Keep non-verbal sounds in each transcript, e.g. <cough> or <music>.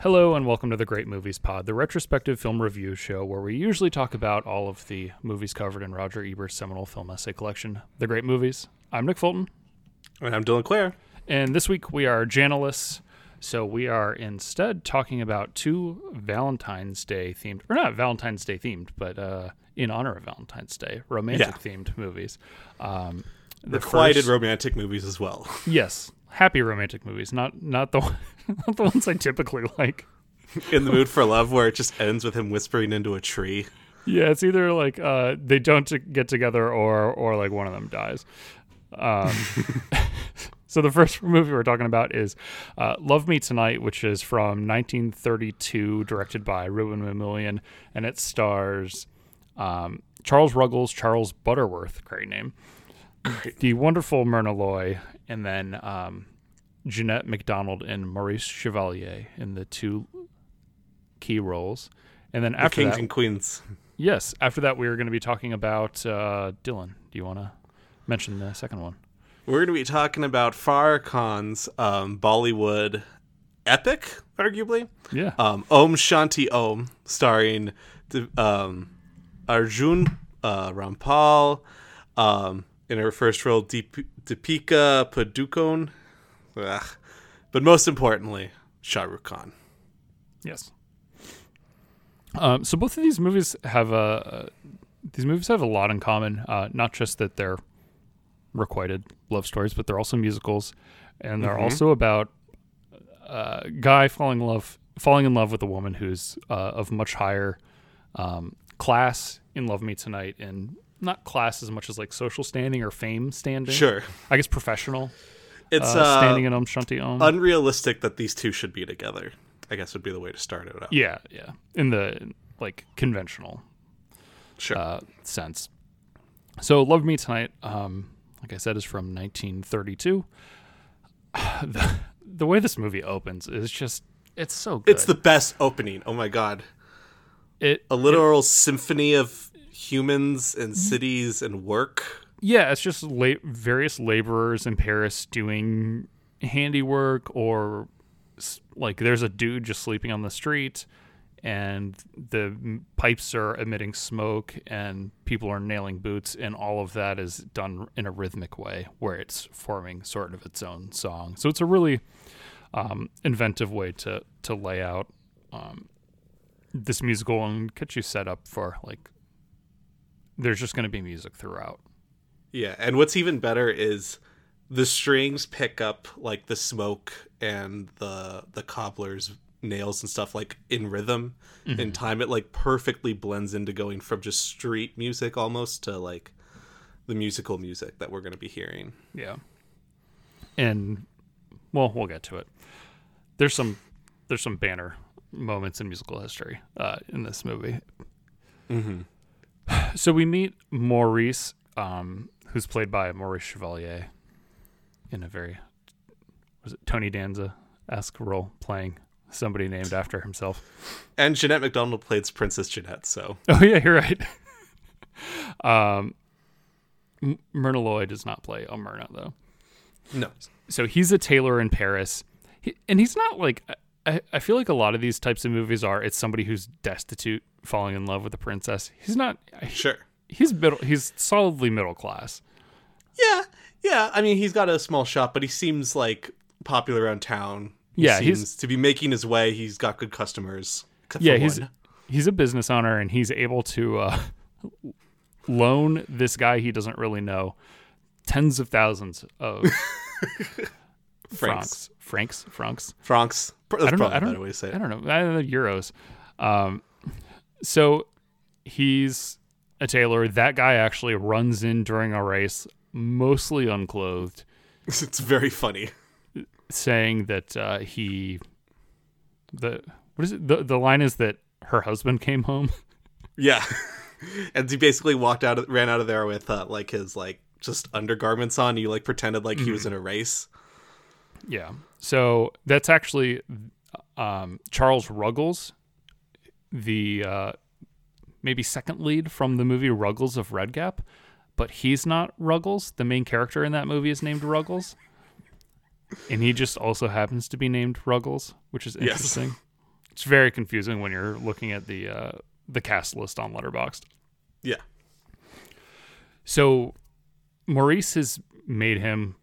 Hello and welcome to the Great Movies Pod, the retrospective film review show where we usually talk about all of the movies covered in Roger Ebert's seminal film essay collection, The Great Movies. I'm Nick Fulton, And I'm Dylan Clare. and this week we are Jana-less, so we are instead talking about two Valentine's Day themed, or not Valentine's Day themed, but uh, in honor of Valentine's Day, romantic Yeah. themed movies. Um, the Requited first- romantic movies as well. <laughs> yes, happy romantic movies, not not the <laughs> not the ones I typically like. In the mood for love, where it just ends with him whispering into a tree. Yeah, it's either like uh, they don't t- get together or or like one of them dies. Um, <laughs> so the first movie we're talking about is uh, Love Me Tonight, which is from 1932, directed by Rouben Mamoulian, and it stars um, Charles Ruggles, Charles Butterworth, great name, the wonderful Myrna Loy, and then um, Jeanette MacDonald and Maurice Chevalier in the two key roles. And then The after Kings that, and Queens. Yes. After that, we are going to be talking about uh, Dylan. Do you want to mention the second one? We're going to be talking about Farah Khan's um, Bollywood epic, arguably. Yeah. Um, Om Shanti Om, starring the, um, Arjun uh, Rampal. Um, in her first role, Deep- Deepika Padukone. Ugh. But most importantly, Shah Rukh Khan. yes. Um, so both of these movies have a these movies have a lot in common. Uh, not just that they're requited love stories, but they're also musicals, and they're also about a guy falling in love falling in love with a woman who's uh, of much higher um, class in Love Me Tonight, and not class as much as like social standing or fame standing. Sure. I guess professional. It's uh, uh, standing in Om Shanti Om. unrealistic that these two should be together. I guess would be the way to start it out. yeah, yeah. In the like conventional Sure. uh, sense. So, Love Me Tonight, um, like I said, is from 1932. <sighs> the, the way this movie opens is just, it's so good. it's the best opening. Oh my god. it, A literal symphony of humans and cities and work. yeah, it's just la- various laborers in Paris doing handiwork or like there's a dude just sleeping on the street and the pipes are emitting smoke and people are nailing boots and all of that is done in a rhythmic way where it's forming sort of its own song so it's a really um, inventive way to to lay out um, this musical and get you set up for like there's just going to be music throughout Yeah, and what's even better is the strings pick up like the smoke and the the cobbler's nails and stuff like in rhythm in time it like perfectly blends into going from just street music almost to like the musical music that we're going to be hearing. Yeah. And well, we'll get to it. There's some there's some banner moments in musical history uh, in this movie. Mm-hmm. So we meet Maurice, um, who's played by Maurice Chevalier, in a very was it Tony Danza esque role, playing somebody named after himself. And Jeanette MacDonald plays Princess Jeanette, so <laughs> Oh yeah, you're right. <laughs> um, M- Myrna Loy does not play a Myrna though. no. so he's a tailor in Paris, he, and he's not like I, I feel like a lot of these types of movies are it's somebody who's destitute falling in love with a princess. He's not. Sure. He's middle. He's solidly middle class. Yeah, yeah. I mean, he's got a small shop, but he seems like popular around town. He Yeah, he's- seems to be making his way. He's got good customers. Yeah, he's one. he's a business owner, and he's able to uh, <laughs> loan this guy he doesn't really know tens of thousands of <laughs> francs, francs, francs. Francs. That's I don't know. I don't. way to say it. I don't know. I don't know euros. Um, so he's a tailor. That guy actually runs in during a race, mostly unclothed, <laughs> It's very funny. saying that uh, he the what is it? The the line is that her husband came home. <laughs> Yeah, <laughs> and he basically walked out, of, ran out of there with uh, like his like just undergarments on. He like pretended like he was in a race. Yeah. So that's actually um, Charles Ruggles, the uh, maybe second lead from the movie Ruggles of Red Gap, but he's not Ruggles. The main character in that movie is named Ruggles. And he just also happens to be named Ruggles, which is Yes. interesting. It's very confusing when you're looking at the uh, the cast list on Letterboxd. Yeah. So Maurice has made him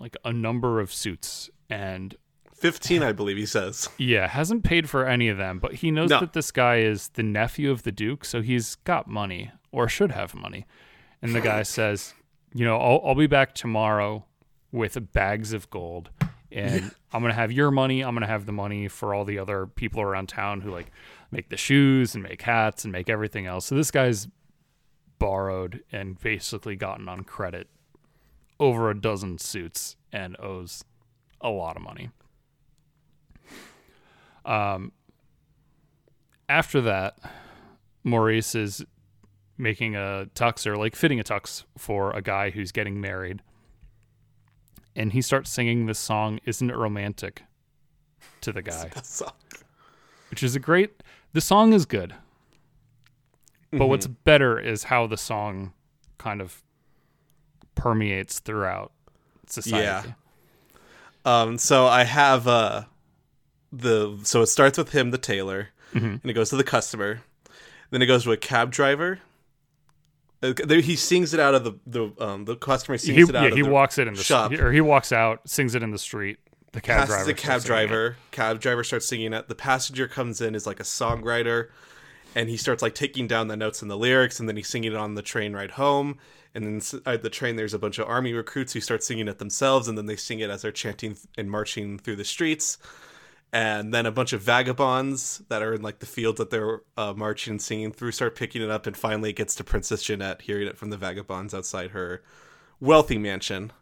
like a number of suits and 15, I believe he says. yeah, hasn't paid for any of them, but he knows No. that this guy is the nephew of the duke, so he's got money or should have money. And the guy <laughs> says, "You know, I'll, I'll be back tomorrow with bags of gold, and I'm gonna have your money. I'm gonna have the money for all the other people around town who like make the shoes and make hats and make everything else. So this guy's borrowed and basically gotten on credit over a dozen suits and owes a lot of money. Um, after that, Maurice is making a tux or like fitting a tux for a guy who's getting married. And he starts singing this song, Isn't It Romantic? to the guy, <laughs> which is a great. The song is good. But what's better is how the song kind of permeates throughout society. um, so I have uh, the so it starts with him, the tailor, and it goes to the customer. Then it goes to a cab driver. Uh, he sings it out of the the um, the customer sings He, it out yeah, of he the walks it in the shop. or he walks out, sings it in the street. The cab driver. the cab driver. Cab driver starts singing it. The passenger comes in is like a songwriter, and he starts like taking down the notes and the lyrics, and then he's singing it on the train ride home. And then s- at the train, there's a bunch of army recruits who start singing it themselves, and then they sing it as they're chanting and marching through the streets. And then a bunch of vagabonds that are in like the fields that they're uh, marching and singing through start picking it up, and finally it gets to Princess Jeanette hearing it from the vagabonds outside her wealthy mansion.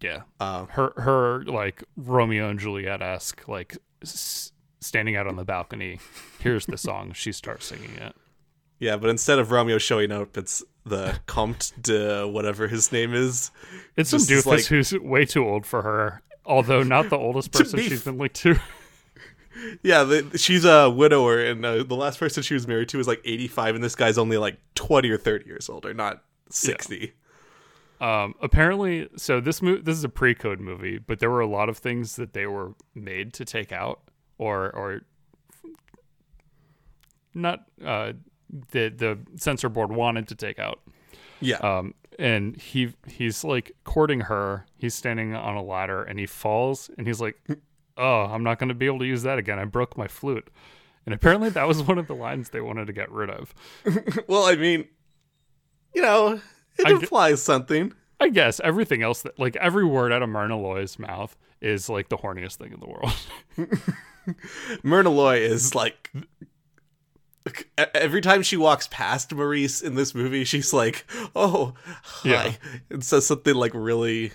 Yeah. Um, her her like Romeo and Juliet esque like s- standing out on the balcony. Here's the song. She starts singing it. Yeah, but instead of Romeo showing up, it's the Comte de whatever his name is. It's some is doofus like- who's way too old for her. Although not the oldest <laughs> person she's been linked to. <laughs> Yeah, the, she's a widower, and uh, the last person she was married to was like 85, and this guy's only like 20 or 30 years older, not 60. Um, apparently, so this mo- this is a pre-code movie, but there were a lot of things that they were made to take out, or or not uh, the the censor board wanted to take out. Yeah. Um, and he he's like courting her. He's standing on a ladder, and he falls, and he's like, <laughs> "Oh, I'm not going to be able to use that again. I broke my flute." And apparently, that was one of the lines they wanted to get rid of. <laughs> well, I mean, you know, it I implies something. I guess everything else that like every word out of Myrna Loy's mouth is like the horniest thing in the world. <laughs> Myrna Loy is like. Every time she walks past Maurice in this movie, she's like, "Oh, hi," Yeah. and says something like really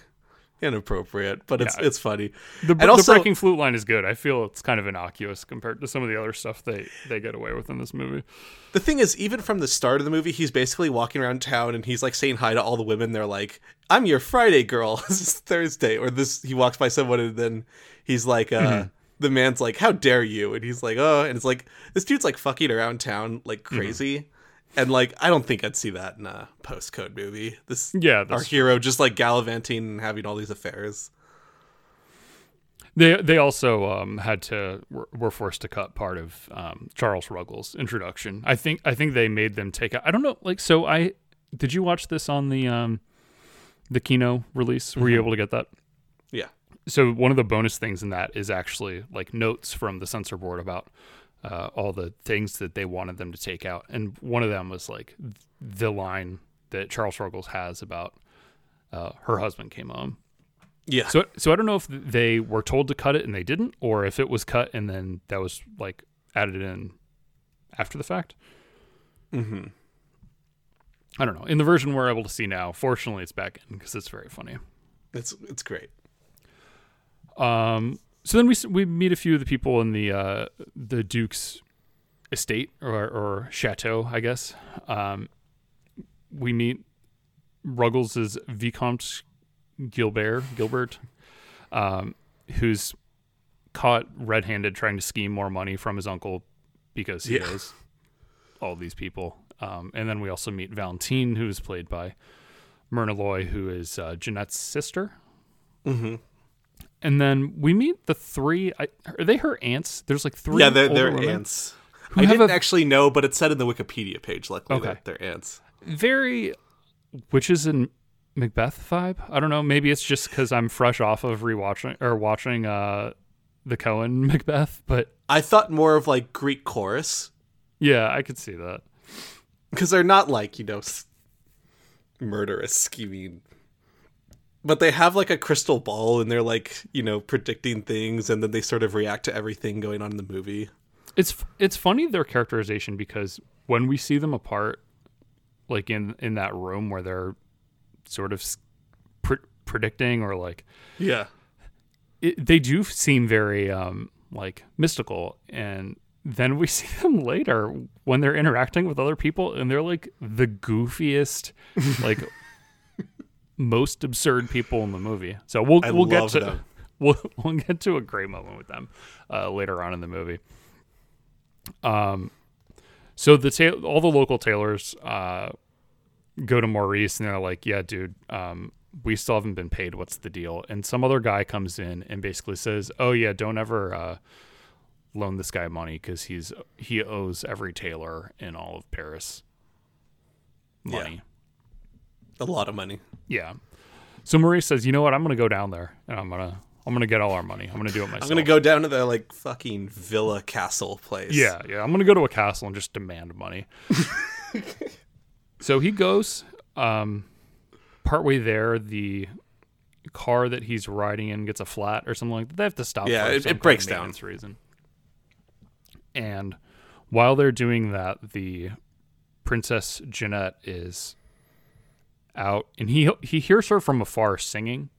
inappropriate, but it's Yeah. it's funny. The, And also- the breaking flute line is good. I feel it's kind of innocuous compared to some of the other stuff they they get away with in this movie. The thing is, even from the start of the movie, he's basically walking around town and he's like saying hi to all the women. They're like, "I'm your Friday girl. <laughs> this is Thursday." Or this, he walks by someone and then he's like, uh, Mm-hmm. "The man's like, how dare you?" And he's like, "Oh," and it's like this dude's like fucking around town like Mm-hmm. crazy. And like, I don't think I'd see that in a postcode movie. This, Yeah, our hero just like gallivanting and having all these affairs. They they also um, had to were, forced to cut part of um, Charles Ruggles' introduction. I think I think they made them take. I don't know. Like so, I did you watch this on the um, the Kino release? Were you able to get that? So one of the bonus things in that is actually like notes from the censor board about uh, all the things that they wanted them to take out, and one of them was like the line that Charles Ruggles has about uh, her husband came home. Yeah. So, so I don't know if they were told to cut it and they didn't, or if it was cut and then that was like added in after the fact. mm-hmm. I don't know. In the version we're able to see now, fortunately, it's back in because it's very funny. It's it's great. Um, so then we we meet a few of the people in the uh, the Duke's estate or or chateau, I guess. Um, we meet Ruggles' Vicomte Gilbert Gilbert, um, who's caught red-handed trying to scheme more money from his uncle because he Yeah. knows all these people. Um, and then we also meet Valentine, who is played by Myrna Loy, who is uh, Jeanette's sister. Mm-hmm. And then we meet the three. I, are they her aunts? There's like three. Yeah, they're, they're. Who I didn't a- actually know, but it said in the Wikipedia page, luckily, Okay. that they're ants. Very witches in Macbeth vibe. I don't know. Maybe it's just because I'm fresh off of rewatching or watching uh the Coen <laughs> Macbeth, but I thought more of like Greek chorus yeah, I could see that. because they're not like you know murderous scheming but they have like a crystal ball and they're like you know predicting things and then they sort of react to everything going on in the movie. It's it's funny their characterization because when we see them apart, like in in that room where they're sort of pre- predicting or like yeah. it, they do seem very um like mystical. And then we <laughs> see them later when they're interacting with other people and they're like the goofiest like most absurd people in the movie so we'll I we'll get to them. <laughs> we'll, we'll get to a great moment with them uh, later on in the movie um so the ta- all the local tailors uh go to Maurice and they're like, "Yeah, dude, um, we still haven't been paid. What's the deal?" And some other guy comes in and basically says, "Oh yeah, don't ever uh, loan this guy money because he's he owes every tailor in all of Paris money." A lot of money Yeah. So Maurice says, "You know what? I'm gonna go down there and I'm gonna I'm gonna get all our money. I'm gonna do it myself." i'm gonna go down to the like fucking villa castle place Yeah, yeah. I'm gonna go to a castle and just demand money. <laughs> so he goes. Um, partway there, the car that he's riding in gets a flat or something like that. They have to stop. Yeah, for it- it breaks down. maintenance Reason. And while they're doing that, the princess Jeanette is out, and he he hears her from afar singing,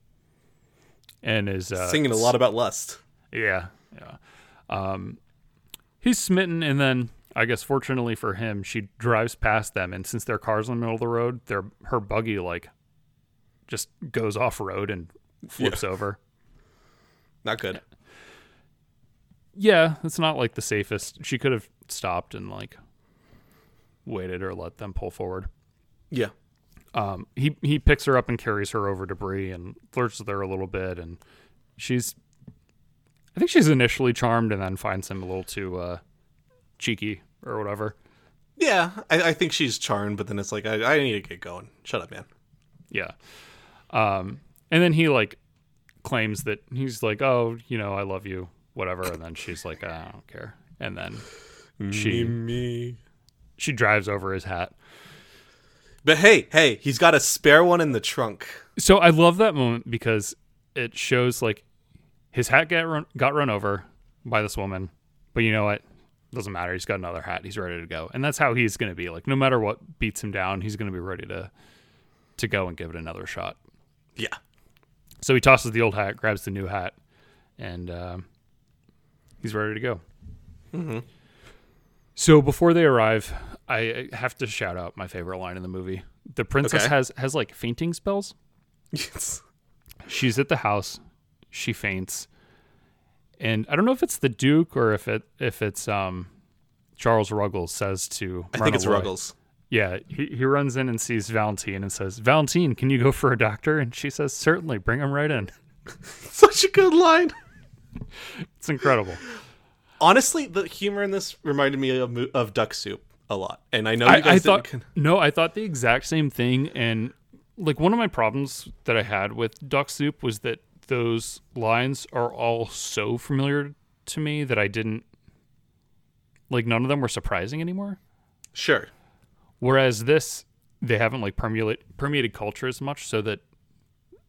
and is uh, singing a lot about lust yeah, yeah. Um, he's smitten, and then I guess fortunately for him, she drives past them, and since their car's in the middle of the road, their her buggy like just goes off road and flips over. not good Yeah, it's not like the safest. She could have stopped and like waited or let them pull forward. yeah um, he he picks her up and carries her over debris and flirts with her a little bit, and she's, I think she's initially charmed and then finds him a little too uh, cheeky or whatever. yeah I, I think she's charmed but then it's like I, I need to get going. Shut up man. Yeah, um, and then he like claims that he's like, oh, you know, I love you, whatever, and then she's like, I don't care, and then <laughs> she me. she drives over his hat. But hey hey he's got a spare one in the trunk So I love that moment because it shows like his hat got run, got run over by this woman, but you know what? Doesn't matter. He's got another hat. He's ready to go, and that's how he's going to be. Like no matter what beats him down, he's going to be ready to to go and give it another shot. yeah So he tosses the old hat, grabs the new hat, and um, he's ready to go. So before they arrive, I have to shout out my favorite line in the movie. The princess Okay. has has like fainting spells. yes. She's at the house. She faints. And i don't know if it's the duke or if it if it's um charles ruggles says to i think it's Runaway- ruggles. Yeah he, he runs in and sees valentine and says valentine can you go for a doctor? And she says certainly bring him right in. <laughs> Such a good line. It's incredible. Honestly the humor in this reminded me of, of duck soup a lot and i know you I, guys I thought con- no i thought the exact same thing and like one of my problems that i had with duck soup was that those lines are all so familiar to me that i didn't like none of them were surprising anymore sure Whereas this, they haven't like permeate, permeated culture as much, so that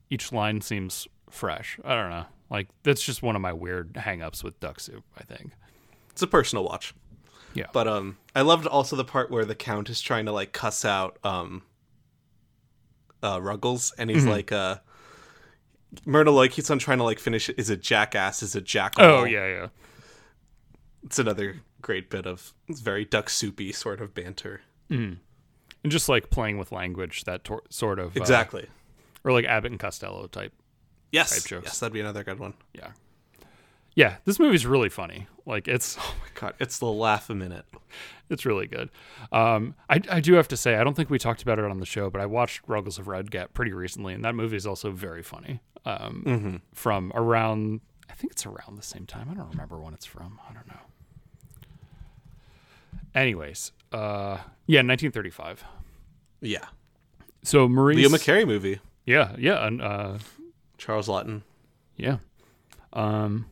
each line seems fresh. I don't know. Like that's just one of my weird hangups with Duck Soup. I think. it's a personal watch Yeah. but um i loved also the part where the count is trying to like cuss out um uh ruggles and Mm-hmm. he's like uh Myrna like keeps on trying to like finish is it jackass? Is it jackal? Oh yeah, yeah. It's another great bit of it's very duck soupy sort of banter. And just like playing with language, that tor- sort of uh, Exactly. or like Abbott and Costello type. yes. type jokes. Yes, that'd be another good one. Yeah. Yeah, this movie's really funny. Like it's <laughs> Oh my god, it's the laugh a minute. it's really good. Um, I, I do have to say, I don't think we talked about it on the show, but I watched Ruggles of Red Gap pretty recently, and that movie is also very funny. um, from around. I think it's around the same time. I don't remember when it's from. I don't know. Anyways, uh, yeah, 1935. Yeah. So Maurice, Leo McCarey movie. yeah, yeah, and uh, Charles Laughton. yeah, um,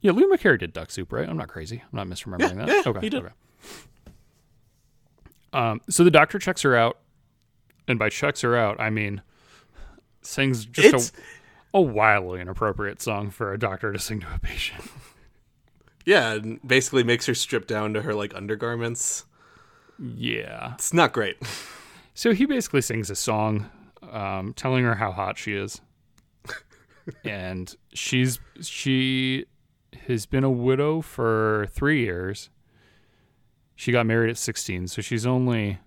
yeah. Leo McCarey did Duck Soup, right? I'm not crazy. I'm not misremembering Yeah, that. yeah, okay, he did. okay. Um, so the doctor checks her out, and by checks her out, I mean sings just It's a, a wildly inappropriate song for a doctor to sing to a patient. <laughs> yeah, and basically makes her strip down to her like undergarments. yeah. It's not great. <laughs> So he basically sings a song, um, telling her how hot she is, <laughs> and she's she has been a widow for three years. She got married at sixteen, so she's only.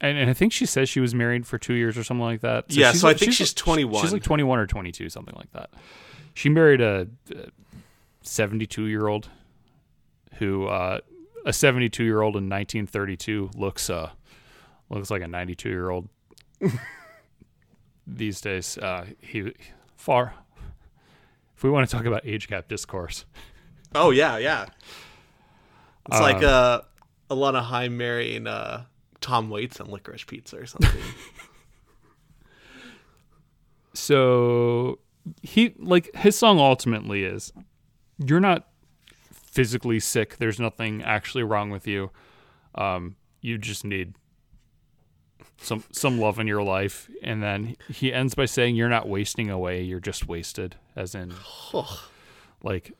And, and I think she says she was married for two years or something like that. Yeah, she's so I like- think she's 21. She's like twenty-one or twenty-two, something like that. She married a seventy-two-year-old who uh, a 72 year old in 1932 looks uh looks like a 92 year old <laughs> these days uh he far if we want to talk about age gap discourse <laughs> Oh yeah, yeah. It's Um, like uh, Alana Haim marrying uh, Tom Waits and Licorice Pizza or something. <laughs> so he like his song ultimately is you're not physically sick there's nothing actually wrong with you um you just need some some love in your life and then he ends by saying you're not wasting away you're just wasted as in <sighs> like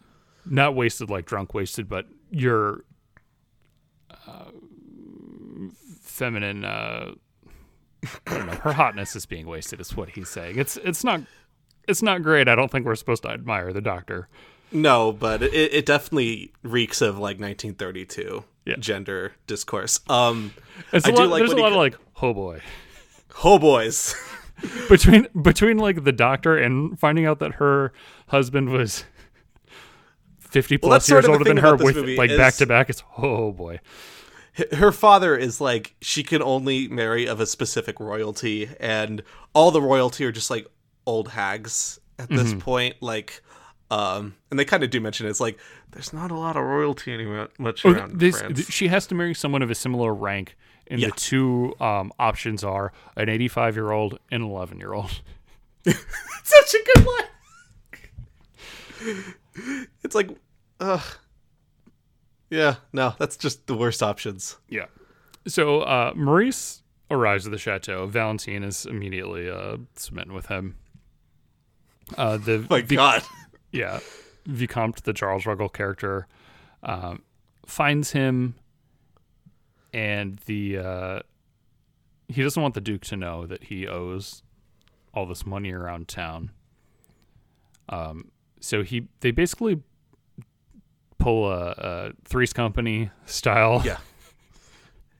not wasted like drunk wasted but your uh, feminine uh I don't know. Her hotness is being wasted. Is what he's saying. It's it's not it's not great. I don't think we're supposed to admire the doctor. no, but it, it definitely reeks of like 1932 Yeah. gender discourse. Um, It's I a do like there's a when he lot of like, oh boy, oh boys. <laughs> between between like the doctor and finding out that her husband was fifty Well, plus sort years of older than her with like back to back. It's oh boy. her father is like she can only marry of a specific royalty and all the royalty are just like old hags at this Mm-hmm. point like um and they kind of do mention it. it's like there's not a lot of royalty anymore much Oh, around this, she has to marry someone of a similar rank, and Yeah. the two um, options are an eighty-five year old and an eleven year old. <laughs> such a good one. it's like ugh yeah no that's just the worst options Yeah. So uh, Maurice arrives at the chateau. Valentine is immediately uh, smitten with him. Uh, the <laughs> my god yeah, Vicomte, the Charles Ruggles character, um, finds him, and the uh, he doesn't want the Duke to know that he owes all this money around town. Um, so he they basically pull a, a Three's Company style. yeah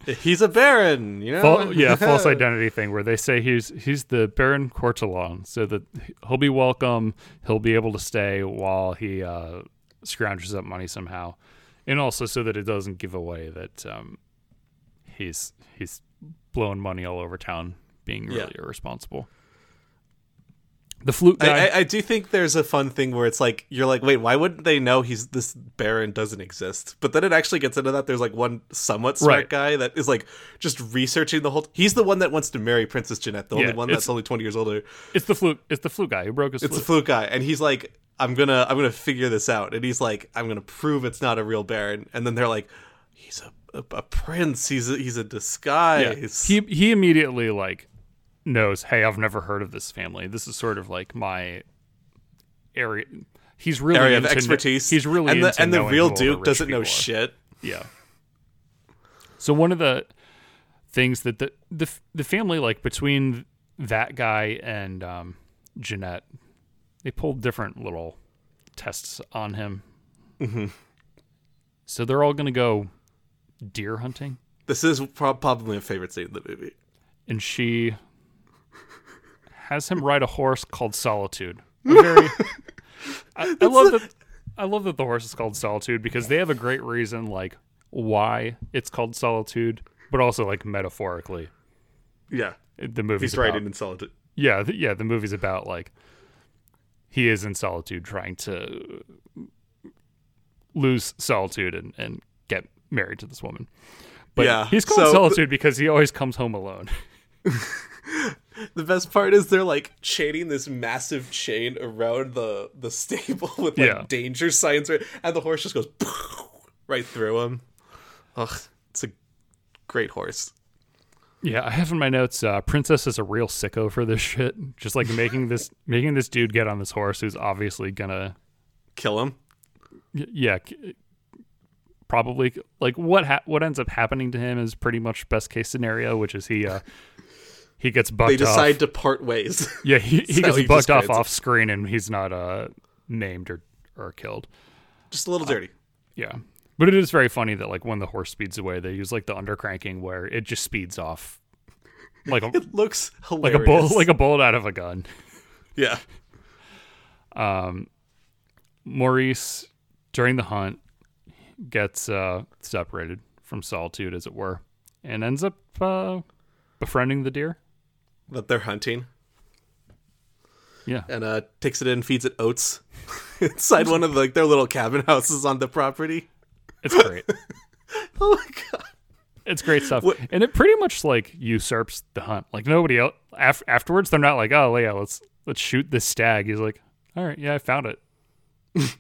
he's a baron you know Fal- yeah, <laughs> false identity thing where they say he's he's the Baron Courtelin, so that he'll be welcome, he'll be able to stay while he uh, scrounges up money somehow, and also so that it doesn't give away that um, he's he's blowing money all over town, being really Yeah. irresponsible. The flute guy, I, I, I do think there's a fun thing where it's like you're like, wait, why wouldn't they know he's this Baron doesn't exist? But then it actually gets into that. There's like one somewhat smart Right. guy that is like just researching the whole. He's the one that wants to marry Princess Jeanette, the Yeah, only one that's only 20 years older. it's the flute, it's the flute guy who broke his It's the flute. flute guy, and he's like, I'm gonna I'm gonna figure this out, and he's like, I'm gonna prove it's not a real Baron, and then they're like, he's a a, a prince. He's a, he's a Yeah. disguise. He he immediately like knows, hey, I've never heard of this family. This is sort of like my area. He's really area of kn- expertise. he's really and the and the real Duke doesn't know are. shit. Yeah. So one of the things that the the the family like between that guy and um, Jeanette, they pulled different little tests on him. Mm-hmm. So they're all gonna go deer hunting, This is prob- probably a favorite scene in the movie. and she has him ride a horse called Solitude. <laughs> Very, I, I love that. I love that the horse is called Solitude because they have a great reason, like why it's called Solitude, but also like metaphorically, Yeah, the movie's he's about, riding in solitude. yeah, th- yeah. The movie's about like he is in solitude, trying to lose solitude and and married to this woman. But Yeah, he's called so solitude because he always comes home alone. <laughs> The best part is they're like chaining this massive chain around the the stable <laughs> with like Yeah. danger signs, right? and the horse just goes <laughs> right through him. Ugh, it's a great horse. Yeah, I have in my notes. Uh, Princess is a real sicko for this shit. Just like making this making this dude get on this horse who's obviously gonna Kill him. y- yeah c- probably like what ha- what ends up happening to him is pretty much best case scenario which is he uh he gets bucked They decide off. to part ways. yeah he, he <laughs> gets he bucked off off screen and he's not uh named or or killed. Just a little dirty. yeah. But it is very funny that like when the horse speeds away they use like the undercranking where it just speeds off. Like a <laughs> It looks like a bullet like a bullet out of a gun. Yeah. Um, Maurice, during the hunt, gets uh, separated from solitude, as it were, and ends up uh, befriending the deer. That they're hunting Yeah, and uh takes it in, feeds it oats <laughs> inside one of like their little cabin houses on the property. it's great. <laughs> Oh my god. it's great stuff, What- and it pretty much like usurps the hunt. Like nobody else af- afterwards, they're not like, "Oh yeah, let's let's shoot this stag." He's like, "All right, yeah, I found it." <laughs>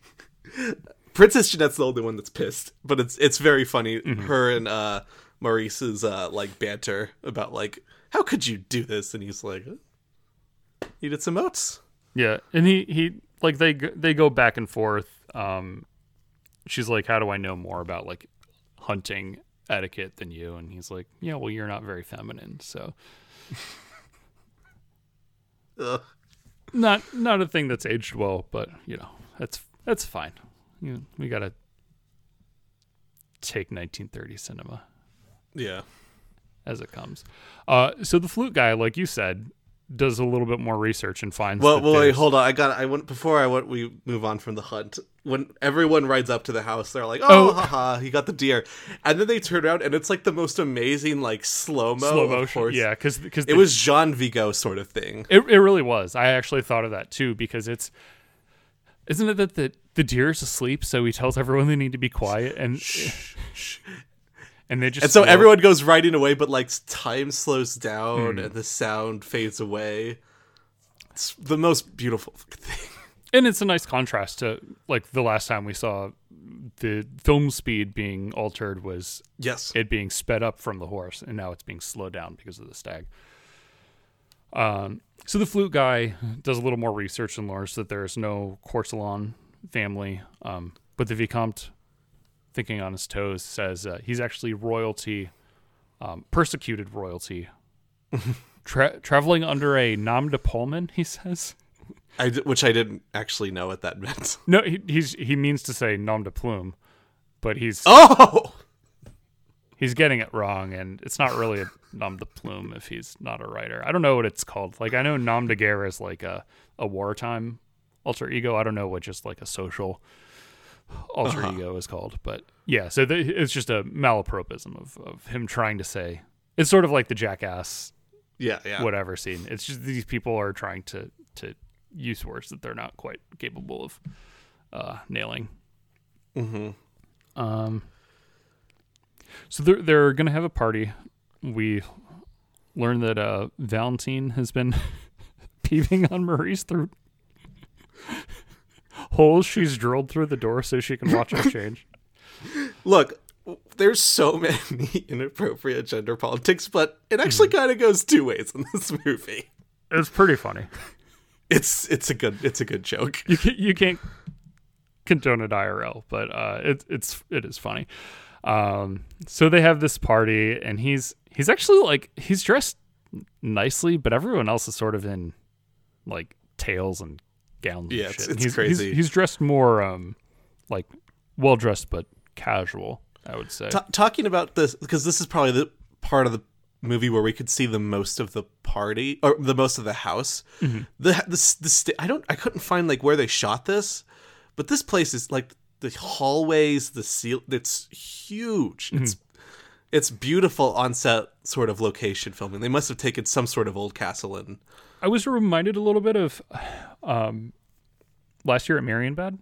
Princess Jeanette's the only one that's pissed, but it's it's very funny. Mm-hmm. Her and uh Maurice's uh like banter about like how could you do this, and he's like, needed some oats. Yeah, and he he like they they go back and forth. Um, she's like, "How do I know more about like hunting etiquette than you?" And he's like, "Yeah, well, you're not very feminine, so <laughs> Ugh. not not a thing that's aged well, but you know, that's that's fine. You know, we gotta take 1930 cinema Yeah, as it comes. Uh, so the flute guy, like you said, does a little bit more research and finds. Well, well, wait, hold on. I got. I went before I went. We move on from the hunt. When everyone rides up to the house, they're like, Oh. "Oh, haha, he got the deer," and then they turn around, and it's like the most amazing, like slow mo, slow motion. Yeah, because because It was Jean Vigo sort of thing. It it really was. I actually thought of that too because it's isn't it that the the deer is asleep, so he tells everyone they need to be quiet and <laughs> and they just And so everyone goes riding away, but like time slows down Hmm. and the sound fades away. It's the most beautiful thing. and it's a nice contrast to like the last time we saw the film speed being altered was Yes. it being sped up from the horse, and now it's being slowed down because of the stag. Um, so the flute guy does a little more research and learns that there is no Courtelin family, um, but the Vicomte, thinking on his toes, says uh, he's actually royalty, um, persecuted royalty, <laughs> tra- traveling under a nom de Pullman. He says. I d- which I didn't actually know what that meant. No, he, he's he means to say nom de plume, but he's Oh, he's getting it wrong, and it's not really a nom de plume if he's not a writer. I don't know what it's called. Like I know nom de guerre is like a a wartime alter ego. I don't know what just like a social alter ego is called, but yeah. So the, it's just a malapropism of of him trying to say. It's sort of like the jackass yeah, yeah. whatever scene. It's just these people are trying to to use words that they're not quite capable of uh, nailing. hmm Um, so they're they're gonna have a party. We learn that uh, Valentine has been <laughs> peeping on Maurice through <laughs> holes she's drilled through the door so she can watch her change. <laughs> Look, there's so many inappropriate gender politics, but it actually kind of goes two ways in this movie. It's pretty funny. It's it's a good it's a good joke. You can't, you can't condone it IRL, but uh, it, it's it is funny. Um, so they have this party, and he's he's actually like he's dressed nicely, but everyone else is sort of in like tails and gowns. Yeah, and it's- shit. it's he's, crazy. He's, he's dressed more um like well dressed, but casual. I would say. Ta talking about this because this is probably the part of the movie where we could see the most of the party or the most of the house. Mm-hmm. The the, the sta- I don't I couldn't find like where they shot this, but this place is like the hallways, the seal. It's huge. Mm-hmm. It's it's beautiful on set sort of location filming. They must have taken some sort of old castle and I was reminded a little bit of um, last year at Marienbad.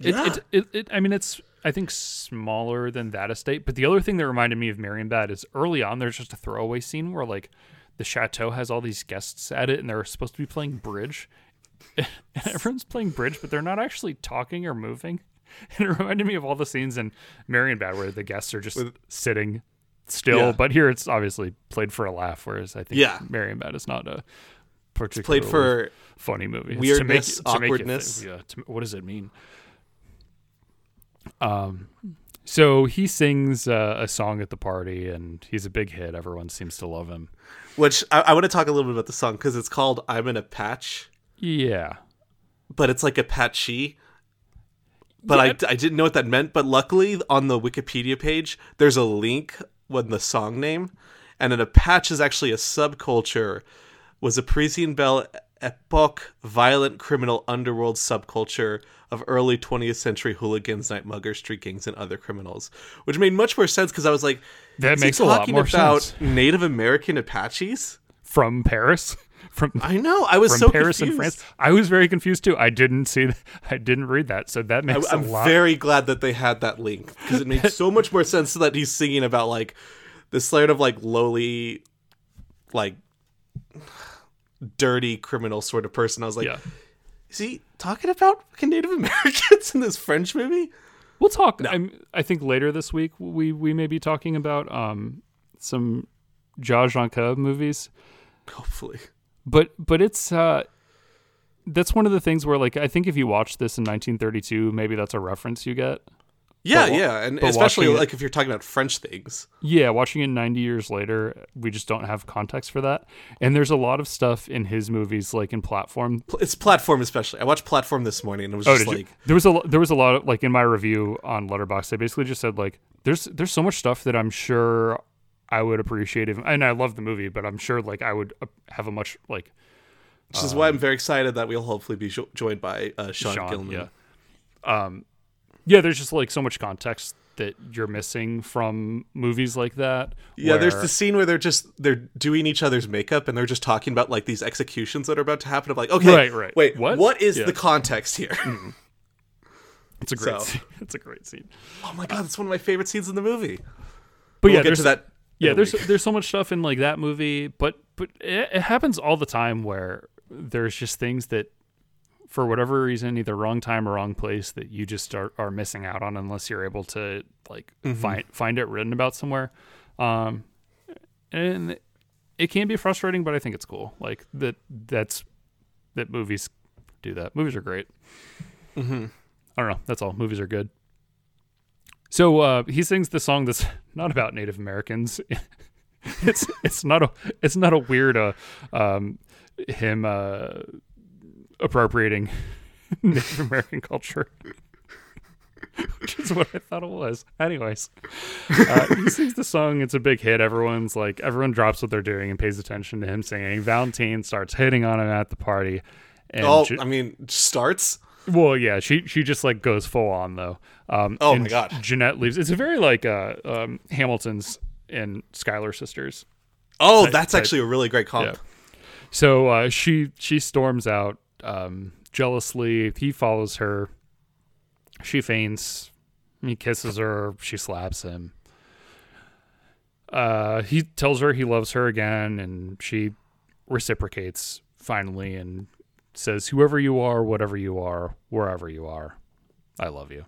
It, Yeah. it, it, it, I mean, it's I think smaller than that estate. But the other thing that reminded me of Marienbad is early on. There's just a throwaway scene where like the chateau has all these guests at it, and they're supposed to be playing bridge, and <laughs> everyone's playing bridge, but they're not actually talking or moving. And <laughs> it reminded me of all the scenes in Marienbad where the guests are just sitting still. Yeah. But here it's obviously played for a laugh, whereas I think Yeah. Marienbad is not a particularly Played for funny movie. It's weirdness, to make, to make awkwardness. yeah, to, what does it mean? Um, so he sings uh, a song at the party, and he's a big hit. Everyone seems to love him. which I, I want to talk a little bit about the song because it's called "I'm in a Patch," Yeah, but it's like Apache. But I, I didn't know what that meant. But luckily, on the Wikipedia page, there's a link with the song name, and an Apache is actually a subculture, was a Parisian Belle Epoque violent criminal underworld subculture of early 20th century hooligans, night muggers, street gangs, and other criminals. Which made much more sense because I was like, that makes a lot talking more about sense. Native American Apaches? from Paris, from I know. I was so Paris and confused. France. I was very confused too. I didn't see, I didn't read that, so that makes I'm a lot. very glad that they had that link because it makes <laughs> so much more sense that he's singing about like this sort of like lowly, like dirty criminal sort of person. I was like, yeah, is he talking about Native <laughs> Americans in this French movie? we'll talk. I'm, I think later this week we we may be talking about um some Zhangke movies. Hopefully, but but it's uh that's one of the things where like i think if you watch this in 1932 maybe that's a reference you get yeah, wa- yeah, and especially it- like if you're talking about French things. yeah watching it 90 years later we just don't have context for that and there's a lot of stuff in his movies like in platform It's platform, especially. I watched Platform this morning and it was oh just like, you? there was a there was a lot of like in my review on Letterboxd i basically just said like there's there's so much stuff that i'm sure i would appreciate it. and i love the movie but i'm sure like i would uh, have a much like which is why I'm very excited that we'll hopefully be jo- joined by uh, Sean, Sean, Gilman. Yeah. Um, yeah, there's just like so much context that you're missing from movies like that. Yeah, there's the scene where they're just they're doing each other's makeup and they're just talking about like these executions that are about to happen. Of like, okay, Right, right. wait, What? what is Yeah. the context here? It's a great. so- Scene. <laughs> It's a great scene. oh my god, it's one of my favorite scenes in the movie. But we'll yeah, get to that. Yeah, there's week. there's so much stuff in like that movie, but but it, it happens all the time where there's just things that for whatever reason, either wrong time or wrong place, that you just are, are missing out on unless you're able to like find find it written about somewhere. Um, and it can be frustrating, but I think it's cool. Like that that's that movies do that. Movies are great. Mm-hmm. I don't know. That's all. Movies are good. So uh, he sings the song that's not about Native Americans. <laughs> it's it's not a it's not a weird uh, um, him uh, appropriating <laughs> Native American culture, which is what I thought it was. Anyways, uh, he sings the song. It's a big hit. Everyone's like everyone drops what they're doing and pays attention to him singing. Valentine starts hitting on him at the party. And Oh, Ju- I mean, starts. Well, yeah, she she just like goes full on though. Um, Oh my God. Jeanette leaves. It's a very like uh, um, Hamilton's and Schuyler sisters. Oh, Type- that's type. actually a really great comp. Yeah. So uh, she she storms out um, jealously. He follows her. She faints. He kisses her. She slaps him. Uh, he tells her he loves her again, and she reciprocates finally and says, "Whoever you are, whatever you are, wherever you are, I love you."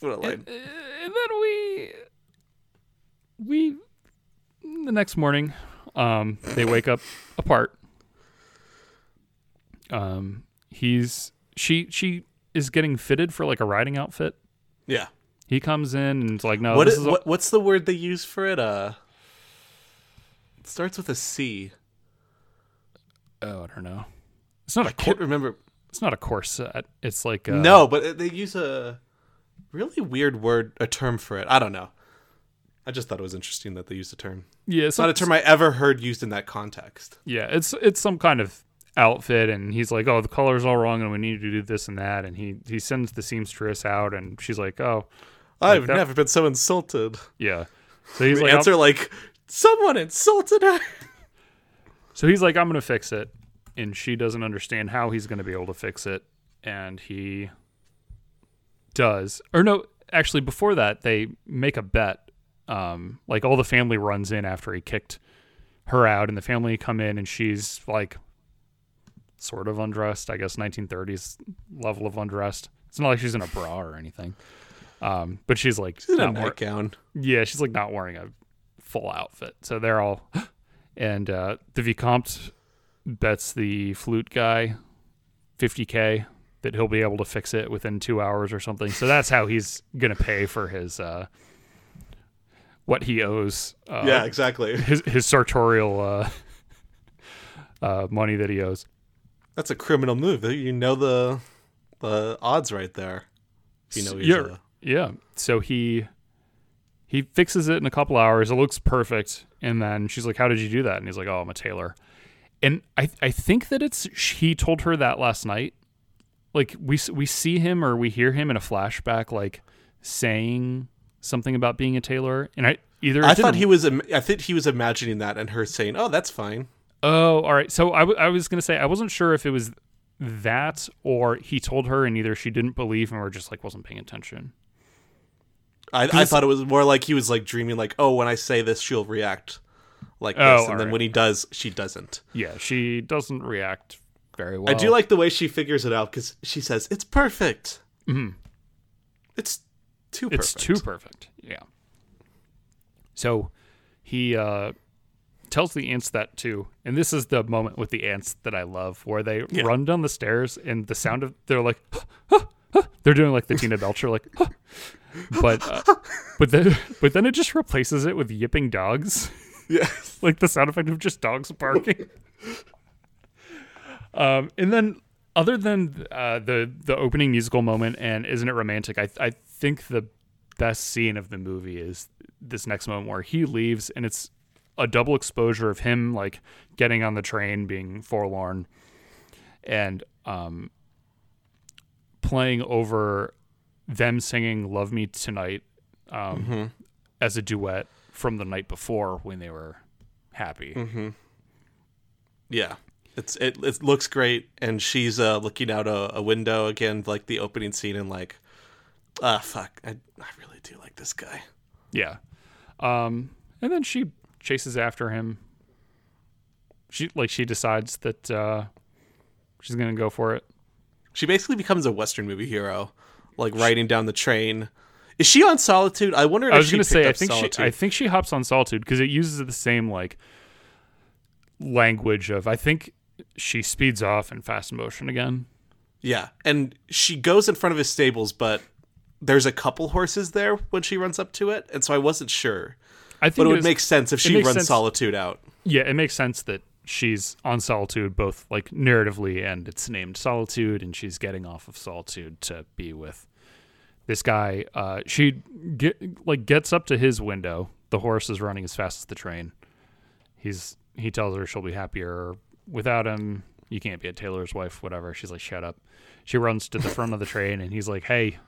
What a line. and, and then we we the next morning um they wake up apart um he's she she is getting fitted for like a riding outfit Yeah. he comes in and it's like no what this is, is a- what, what's the word they use for it? Uh, it starts with a C. oh i don't know it's not a I can't cor- remember. it's not a corset it's like uh, no, but they use a really weird word, a term for it. I don't know. I just thought it was interesting that they used a term. yeah It's not a term I ever heard used in that context. Yeah, it's it's some kind of outfit, and he's like, "Oh, the color's all wrong, and we need to do this and that." And he he sends the seamstress out, and she's like, "Oh, I've that- never been so insulted. yeah." So he's The like, "I'll- answer like, someone insulted her. So he's like, I'm going to fix it. And she doesn't understand how he's going to be able to fix it. And he does. Or no, actually, before that, they make a bet. Um, like all the family runs in after he kicked her out, and the family come in, and she's like sort of undressed, I guess 1930s level of undressed. It's not like she's in a bra or anything. Um, but she's like She's in a not wear- nightgown. yeah, she's like not wearing a full outfit. So they're all and uh the Vicomte bets the flute guy 50k that he'll be able to fix it within 2 hours or something. So that's how he's going to pay for his uh what he owes uh yeah, exactly. <laughs> his his sartorial uh uh money that he owes. That's a criminal move. You know the the odds right there. You know yeah, yeah. So he he fixes it in a couple hours. It looks perfect, and then she's like, "How did you do that?" And he's like, "Oh, I'm a tailor." And I I think that it's he told her that last night. Like we we see him or we hear him in a flashback, like saying something about being a tailor, and I either I thought he was. I think he was imagining that, and her saying, "Oh, that's fine." Oh, all right. So I, w- I was going to say, I wasn't sure if it was that or he told her and either she didn't believe him or just like wasn't paying attention. I, I thought it was more like he was like dreaming, like, "Oh, when I say this, she'll react like Oh, this," and then alright. when he does, she doesn't. Yeah, she doesn't react very well. I do like the way she figures it out because she says, "It's perfect." Mhm. It's too perfect. It's too perfect. Yeah. So he uh, tells the ants that too. And this is the moment with the ants that I love where they Yeah. run down the stairs and the sound of they're like <gasps> they're doing like the Tina Belcher like <laughs> but uh, <laughs> but then but then it just replaces it with yipping dogs. Yes. <laughs> like the sound effect of just dogs barking. <laughs> um, and then other than uh, the the opening musical moment and isn't it romantic? I I think the best scene of the movie is this next moment where he leaves and it's a double exposure of him like getting on the train, being forlorn, and um, playing over them singing "Love Me Tonight" um, as a duet from the night before when they were happy. Yeah. It's it, it looks great, and she's uh, looking out a, a window again, like the opening scene, and like, ah, fuck, I I really do like this guy. Yeah. Um, and then she chases after him. She like she decides that uh, she's gonna go for it. She basically becomes a Western movie hero, like riding down the train. Is she on Solitude? I wonder. I if was gonna say I think Solitude. she I think she hops on Solitude because it uses the same like language of I think she speeds off in fast motion again. Yeah, and she goes in front of his stables, but there's a couple horses there when she runs up to it, and so I wasn't sure. I think But it would is- make sense if she runs sense. Solitude out. Yeah, it makes sense that she's on Solitude, both like narratively and it's named Solitude, and she's getting off of Solitude to be with this guy. Uh, she get like gets up to his window. The horse is running as fast as the train. He's he tells her she'll be happier without him. You can't be a tailor's wife, whatever. She's like, shut up. She runs to the front of the train, and he's like, hey.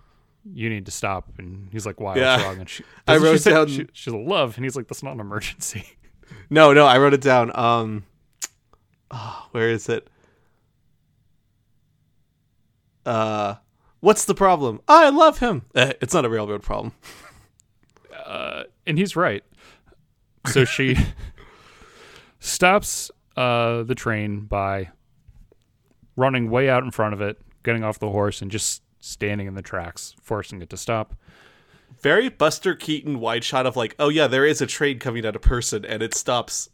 You need to stop, and he's like, "Why? Yeah. What's wrong?" And she, I doesn't she wrote down- she- she's like, "Love," and he's like, "That's not an emergency." No, no, I wrote it down. Um, ah, <sighs> where is it? Uh, what's the problem? I love him. Eh, it's not a railroad problem. uh, and he's right. So she <laughs> stops uh, the train by running way out in front of it, getting off the horse, and just standing in the tracks, forcing it to stop. Very Buster Keaton wide shot of like, oh yeah, there is a train coming at a person, and it stops.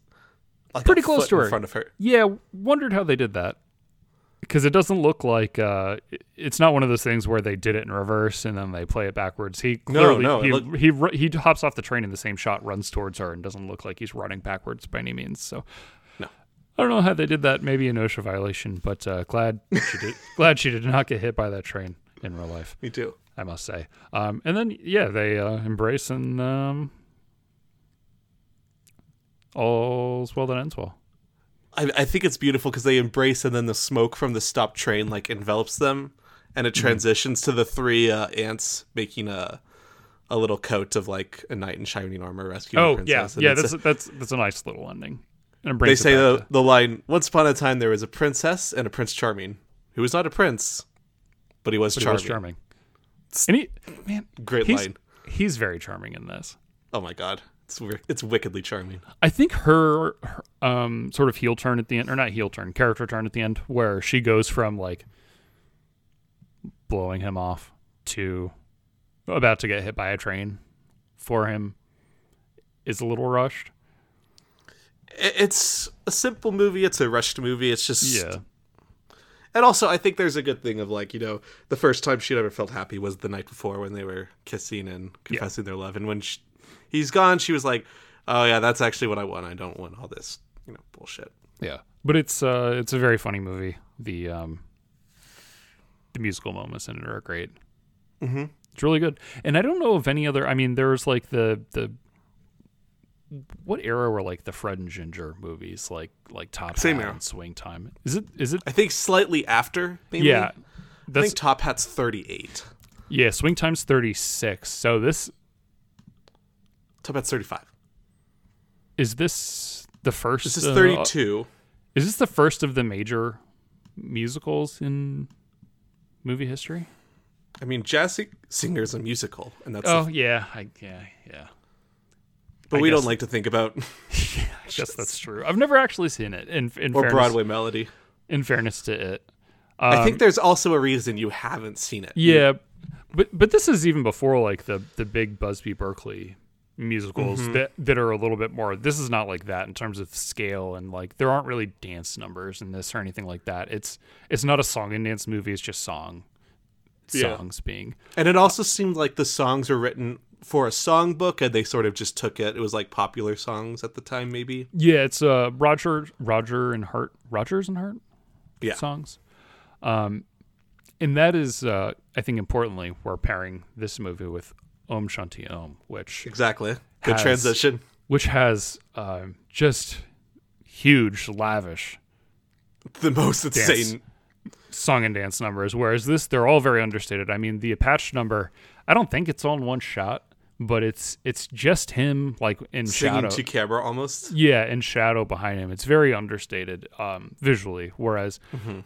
Like Pretty close to in her. front of her. Yeah, wondered how they did that because it doesn't look like uh, it's not one of those things where they did it in reverse and then they play it backwards. He clearly no, it he look- he ru- he hops off the train in the same shot, runs towards her, and doesn't look like he's running backwards by any means. So No. I don't know how they did that. Maybe an OSHA violation, but uh, glad she did. <laughs> glad she did not get hit by that train in real life. Me too. I must say. Um, and then yeah, they uh, embrace and um, all's well that ends well. I, I think it's beautiful because they embrace, and then the smoke from the stopped train like envelops them, and it Mm-hmm. transitions to the three uh, ants making a a little coat of like a knight in shining armor rescuing Oh the yeah, princess. and yeah. That's a- that's that's a nice little ending. And they say the, to- the line once upon a time there was a princess and a prince charming who was not a prince but he was but he charming was charming. And he, man, Great he's, line. He's very charming in this. oh my god it's it's wickedly charming. I think her, her um sort of heel turn at the end, or not heel turn, character turn at the end, where she goes from like blowing him off to about to get hit by a train for him is a little rushed. It's a simple movie. It's a rushed movie. It's just Yeah. and also i think there's a good thing of like you know the first time she'd ever felt happy was the night before when they were kissing and confessing their love. And when sh he's gone she was like oh yeah that's actually what i want i don't want all this you know bullshit Yeah. But it's uh it's a very funny movie. The um the musical moments in it are great. mm-hmm. It's really good. And I don't know of any other I mean there's like the the what era were like the Fred and Ginger movies like like Top Same Hat era. and Swing Time? Is it is it i think slightly after maybe Yeah. i think top hat's 38 yeah, Swing Time's 36. So this top hat's 35 is this the first this is uh, 32 is this the first of the major musicals in movie history? i mean jazz Sing- singer's a musical and that's Oh yeah, I yeah, yeah. but I we guess- don't like to think about <laughs> I guess that's <laughs> true. I've never actually seen it. In in or fairness, broadway melody In fairness to it, i think there's also a reason you haven't seen it yeah, but but this is even before like the the big Busby Berkeley musicals Mm-hmm. that that are a little bit more. This is not like that in terms of scale and like there aren't really dance numbers in this or anything like that. It's it's not a song and dance movie. It's just song Yeah. songs being And it also seemed like the songs were written for a songbook and they sort of just took it. It was like popular songs at the time, maybe. yeah. It's uh Roger Roger and Hart Rodgers and Hart Yeah. songs. Um, and that is, uh, I think, importantly, we're pairing this movie with Om Shanti Om, which Exactly. Good Has- transition. which has uh, just huge, lavish The most insane. song and dance numbers. Whereas this, they're all very understated. I mean, the Apache number, I don't think it's on one shot, but it's it's just him like in Singing shadow. to camera almost. Yeah, in shadow behind him. It's very understated um, visually. Whereas Mm-hmm.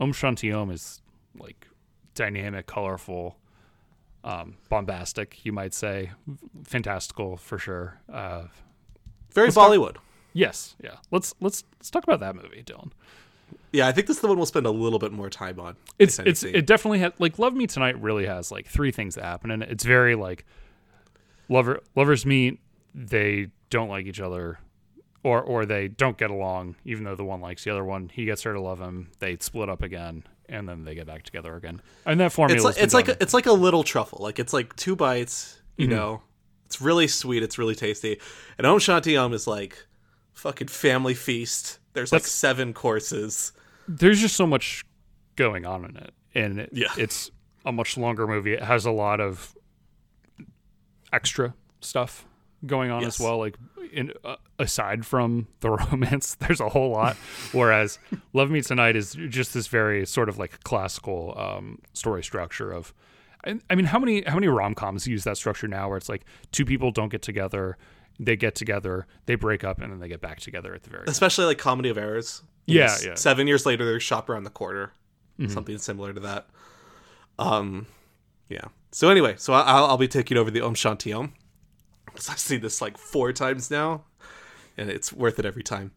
Om Shanti Om is like dynamic, colorful, um, bombastic, you might say, fantastical for sure. Uh, Very talk- Bollywood. yes, yeah. Let's let's let's talk about that movie, Dylan. Yeah, I think this is the one we'll spend a little bit more time on. It's it's it definitely has like Love Me Tonight really has like three things that happen, and it's very like lover lovers meet, they don't like each other, or or they don't get along, even though the one likes the other one. He gets her to love him. They split up again, and then they get back together again. And that formula it's like it's like a, it's like a little truffle. Like it's like two bites, you Mm-hmm. know. It's really sweet, it's really tasty. And Om Shanti Om is like fucking family feast. There's like seven courses. there's just so much going on in it, and it, Yeah. it's a much longer movie. It has a lot of extra stuff going on Yes. as well. Like in, uh, aside from the <laughs> romance, there's a whole lot. Whereas Love Me Tonight is just this very sort of like classical um, story structure of. I I mean, how many how many rom coms use that structure now, where it's like two people don't get together, they get together, they break up, and then they get back together at the very end. especially like comedy of errors. Yeah, yeah. Seven years later, there's shop around the corner, something similar to that. Um, yeah. So anyway, so I- I'll, I'll be taking over the Om Shanti Om. 'Cause I've seen this like four times now, and it's worth it every time.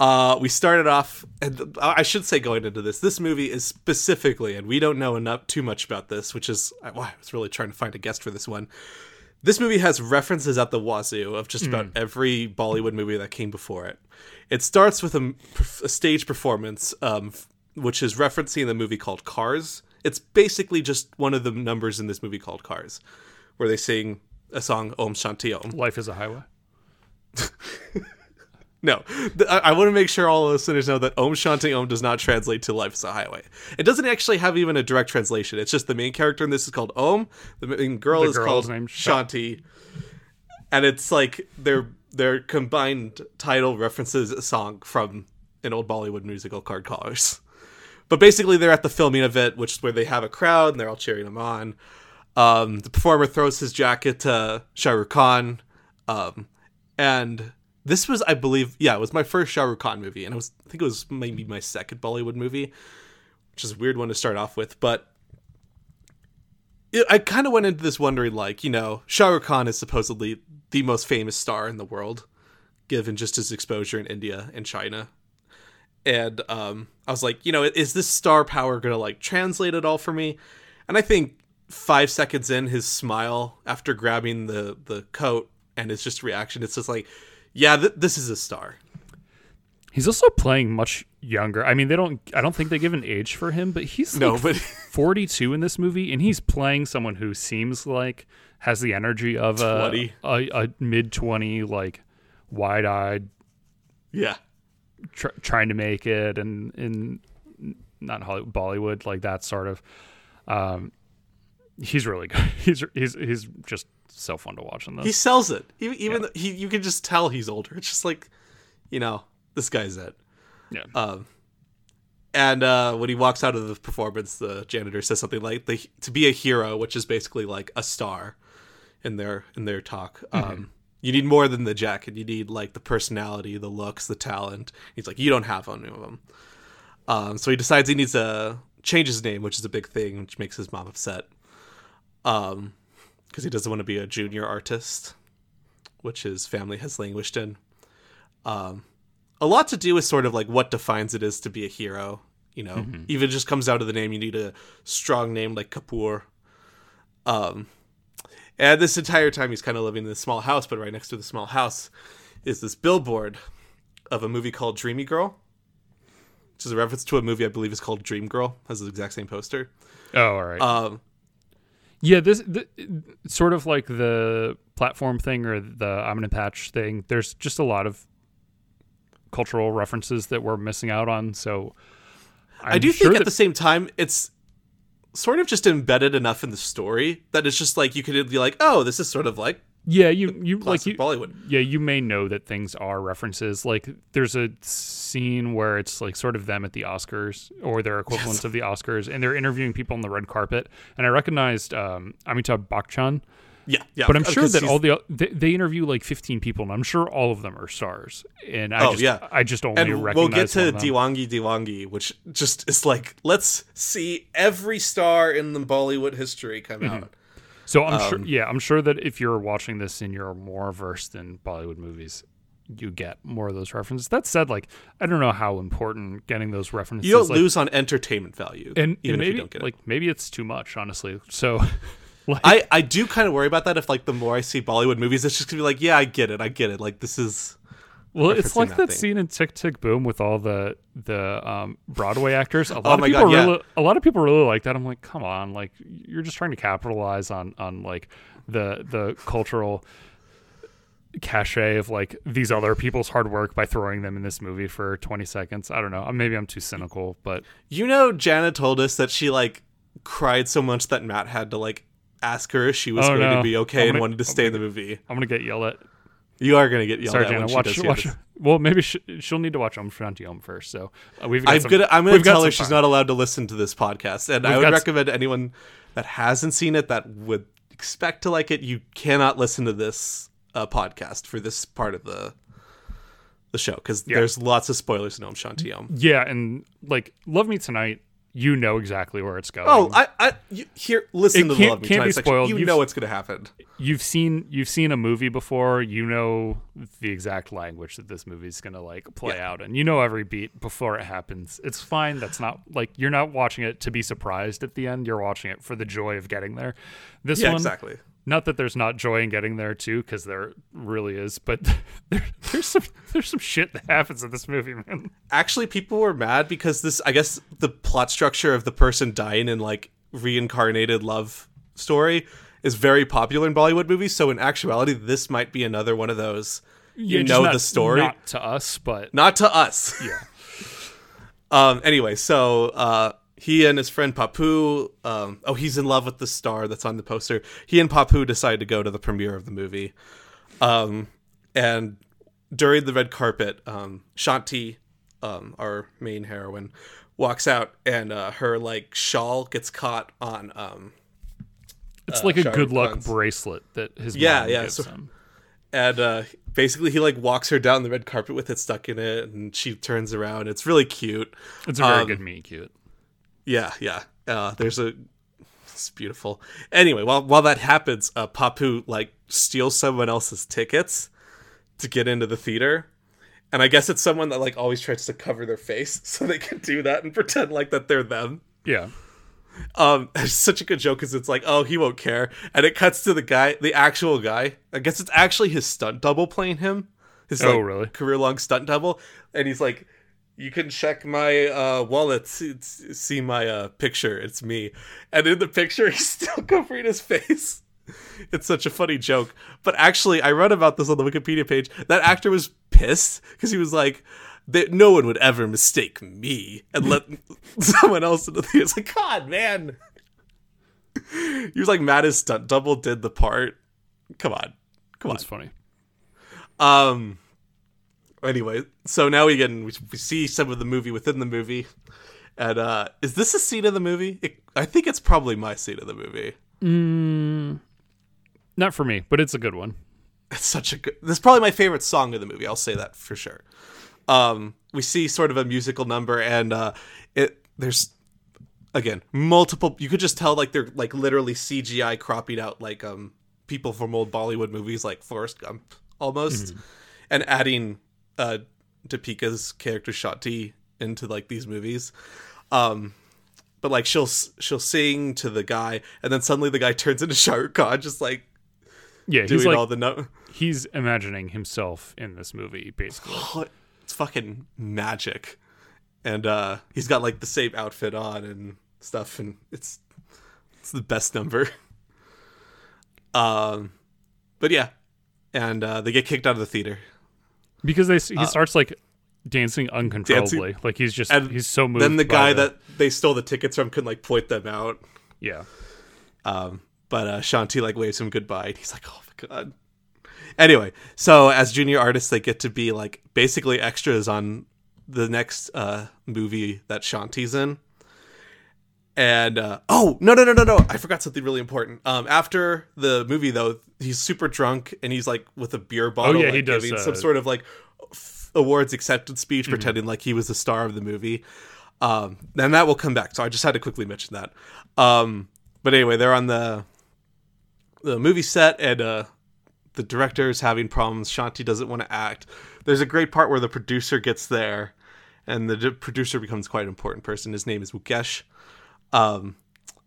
Uh, we started off, and I should say going into this, this movie is specifically, and we don't know enough too much about this, which is why I was really trying to find a guest for this one. This movie has references at the wazoo of just about every Bollywood movie that came before it. It starts with a, a stage performance, um, which is referencing the movie called Karz. It's basically just one of the numbers in this movie called Karz, where they sing a song Om Shanti Om. Life is a highway. <laughs> No, I, I want to make sure all listeners know that Om Shanti Om does not translate to Life is a Highway. It doesn't actually have even a direct translation. It's just the main character in this is called Om. The main girl The is called named Sha- Shanti, and it's like their their combined title references a song from an old Bollywood musical called Karz. But basically, they're at the filming of it, which is where they have a crowd and they're all cheering them on. Um, the performer throws his jacket to Shah Rukh Khan, um, and this was, I believe, yeah, it was my first Shah Rukh Khan movie, and it was, I think it was maybe my second Bollywood movie, which is a weird one to start off with, but it, I kind of went into this wondering, like, you know, Shah Rukh Khan is supposedly the most famous star in the world, given just his exposure in India and China. And um, I was like, you know, is this star power gonna like translate it all for me? And I think five seconds in, his smile after grabbing the the coat and his just reaction, it's just like, yeah, th- this is a star. He's also playing much younger. I mean, they don't. I don't think they give an age for him, but he's No, like but <laughs> 42 in this movie, and he's playing someone who seems like has the energy of a a, a mid 20, like wide eyed, yeah, tr- trying to make it, and in not Hollywood, Bollywood, like that sort of. Um, he's really good. <laughs> He's he's he's just so fun to watch in this. he sells it. Even, even though he, you can just tell he's older. It's just like, you know, this guy's it. yeah. Um, and uh, when he walks out of the performance, the janitor says something like, the, "To be a hero, which is basically like a star, in their in their talk, um, you need more than the jacket. You need like the personality, the looks, the talent." He's like, "You don't have any of them." Um, so he decides he needs to change his name, which is a big thing, which makes his mom upset. Um, because he doesn't want to be a junior artist, which his family has languished in. Um, a lot to do with sort of like what defines it is to be a hero. You know, even just comes out of the name. You need a strong name like Kapoor. Um, and this entire time he's kind of living in this small house, but right next to the small house is this billboard of a movie called Dreamy Girl, which is a reference to a movie I believe is called Dream Girl. Has the exact same poster. oh, all right. Um, Yeah, this the, sort of like the platform thing or the I'm gonna patch thing. There's just a lot of cultural references that we're missing out on. So i I'm do sure think at the same time it's sort of just embedded enough in the story that it's just like you could be like, oh, this is sort of like yeah, you you like you Bollywood. yeah you may know that things are references. Like there's a scene where it's like sort of them at the Oscars or their equivalents of the Oscars, and they're interviewing people on the red carpet. And I recognized um, Amitabh Bachchan. Yeah, yeah. But I'm sure that all the they, they interview like 15 people, and I'm sure all of them are stars. And I Oh, just, yeah. I just only and recognize we'll get to. Deewangi Deewangi, which just is like, let's see every star in the Bollywood history come Mm-hmm. out. So I'm Um, sure, yeah, I'm sure that if you're watching this and you're more versed in Bollywood movies, you get more of those references. That said, like I don't know how important getting those references. You don't like, lose on entertainment value, and, even and if you don't get it. like maybe it's too much, honestly. So, <laughs> like, I, I do kind of worry about that. If like the more I see Bollywood movies, it's just gonna be like, yeah, I get it, I get it. Like this is well, it's like that that scene in Tick Tick Boom with all the the um, Broadway actors. A <laughs> lot Oh of people God, yeah. really, a lot of people really like that. I'm like, come on, like you're just trying to capitalize on on like the the cultural cachet of like these other people's hard work by throwing them in this movie for 20 seconds. I don't know. Maybe I'm too cynical, but You know, Jana told us that she like cried so much that Matt had to like ask her if she was Oh, going no. to be okay I'm and gonna- wanted to I'm stay in gonna the movie. I'm gonna get yelled at. You are going to get yelled Sorry, at Jana. when she Watch, watch. this. Well, maybe she, she'll need to watch Om Shanti Om first. So uh, we've got I'm some, gonna I'm gonna tell her she's not allowed to listen to this podcast, and I We've would got s- recommend anyone that hasn't seen it that would expect to like it. You cannot listen to this uh, podcast for this part of the the show because there's lots of spoilers in Om Shanti Om. Yeah, and like Love Me Tonight, you know exactly where it's going. Oh, I, I you, here listen It to the Love Me can't be section. spoiled. You You've- know what's going to happen. you've seen you've seen a movie before. You know the exact language that this movie's gonna like play Yeah. out, and you know every beat before it happens. It's fine. That's not like you're not watching it to be surprised at the end. You're watching it for the joy of getting there. This Yeah, one, exactly. Not that there's not joy in getting there too, because there really is. But <laughs> there, there's some there's some shit that happens in this movie, man. Actually, people were mad because this. I guess the plot structure of the person dying in like reincarnated love story is very popular in Bollywood movies. So in actuality, this might be another one of those. You Yeah, know not- the story. not to us, but not to us. yeah. <laughs> Um. Anyway, so uh, he and his friend Papu. Um. Oh, he's in love with the star that's on the poster. He and Papu decide to go to the premiere of the movie. Um. And during the red carpet, um, Shanti, um, our main heroine, walks out, and uh, her like shawl gets caught on um It's uh, like a Shah good luck Khan's- bracelet that his Yeah, mom yeah, gives so- him. and uh, basically he like walks her down the red carpet with it stuck in it, and she turns around. It's really cute. It's a very Um, good meet cute. Yeah, yeah. Uh, there's a. It's beautiful. Anyway, while while that happens, uh, Papu like steals someone else's tickets to get into the theater, and I guess it's someone that like always tries to cover their face <laughs> so they can do that and pretend like that they're them. Yeah. Um, <laughs> it's such a good joke because it's like, oh, he won't care, and it cuts to the guy, the actual guy. I guess it's actually his stunt double playing him. His Oh, like, really? career long stunt double, and he's like, you can check my uh, wallet, see, see my uh, picture. It's me, and in the picture, <laughs> he's still covering his face. It's such a funny joke, but actually, I read about this on the Wikipedia page. That actor was pissed because he was like, that no one would ever mistake me and let <laughs> someone else in the theater. It's like, God, man. <laughs> He was like mad his stunt double did the part. Come on. Come on. That's funny. Um anyway, so now we get we, we see some of the movie within the movie. And uh is this a scene of the movie? It, I think it's probably my scene of the movie. Not for me, but it's a good one. It's such a good. This is probably my favorite song of the movie. I'll say that for sure. Um, we see sort of a musical number, and uh, it there's again multiple. You could just tell like they're like literally CGI cropping out like um people from old Bollywood movies like Forrest Gump almost, and adding uh Deepika's character Shanti into like these movies. Um, but like she'll she'll sing to the guy, and then suddenly the guy <laughs> turns into Shah Rukh Khan, just like Yeah, doing he's like all the no. he's imagining himself in this movie, basically. <gasps> It's fucking magic. And uh he's got like the same outfit on and stuff and it's it's the best number. <laughs> Um but yeah. And uh they get kicked out of the theater. Because they he starts like dancing uncontrollably. Like he's just And he's so moved. Then the guy that they stole the tickets from can like point them out. yeah. Um but uh Shanti like waves him goodbye and he's like, "Oh my god." Anyway, so as junior artists they get to be like basically extras on the next uh movie that Shanti's in. And uh, oh no no no no no! I forgot something really important. Um, after the movie though, he's super drunk and he's like with a beer bottle, Oh, yeah, like, he does, giving uh, some sort of like f- awards acceptance speech, pretending like he was the star of the movie. Um, and that will come back. So I just had to quickly mention that. Um, but anyway, they're on the the movie set, and uh, the director is having problems. Shanti doesn't want to act. There's a great part where the producer gets there, and the d- producer becomes quite an important person. His name is Mukesh. Um,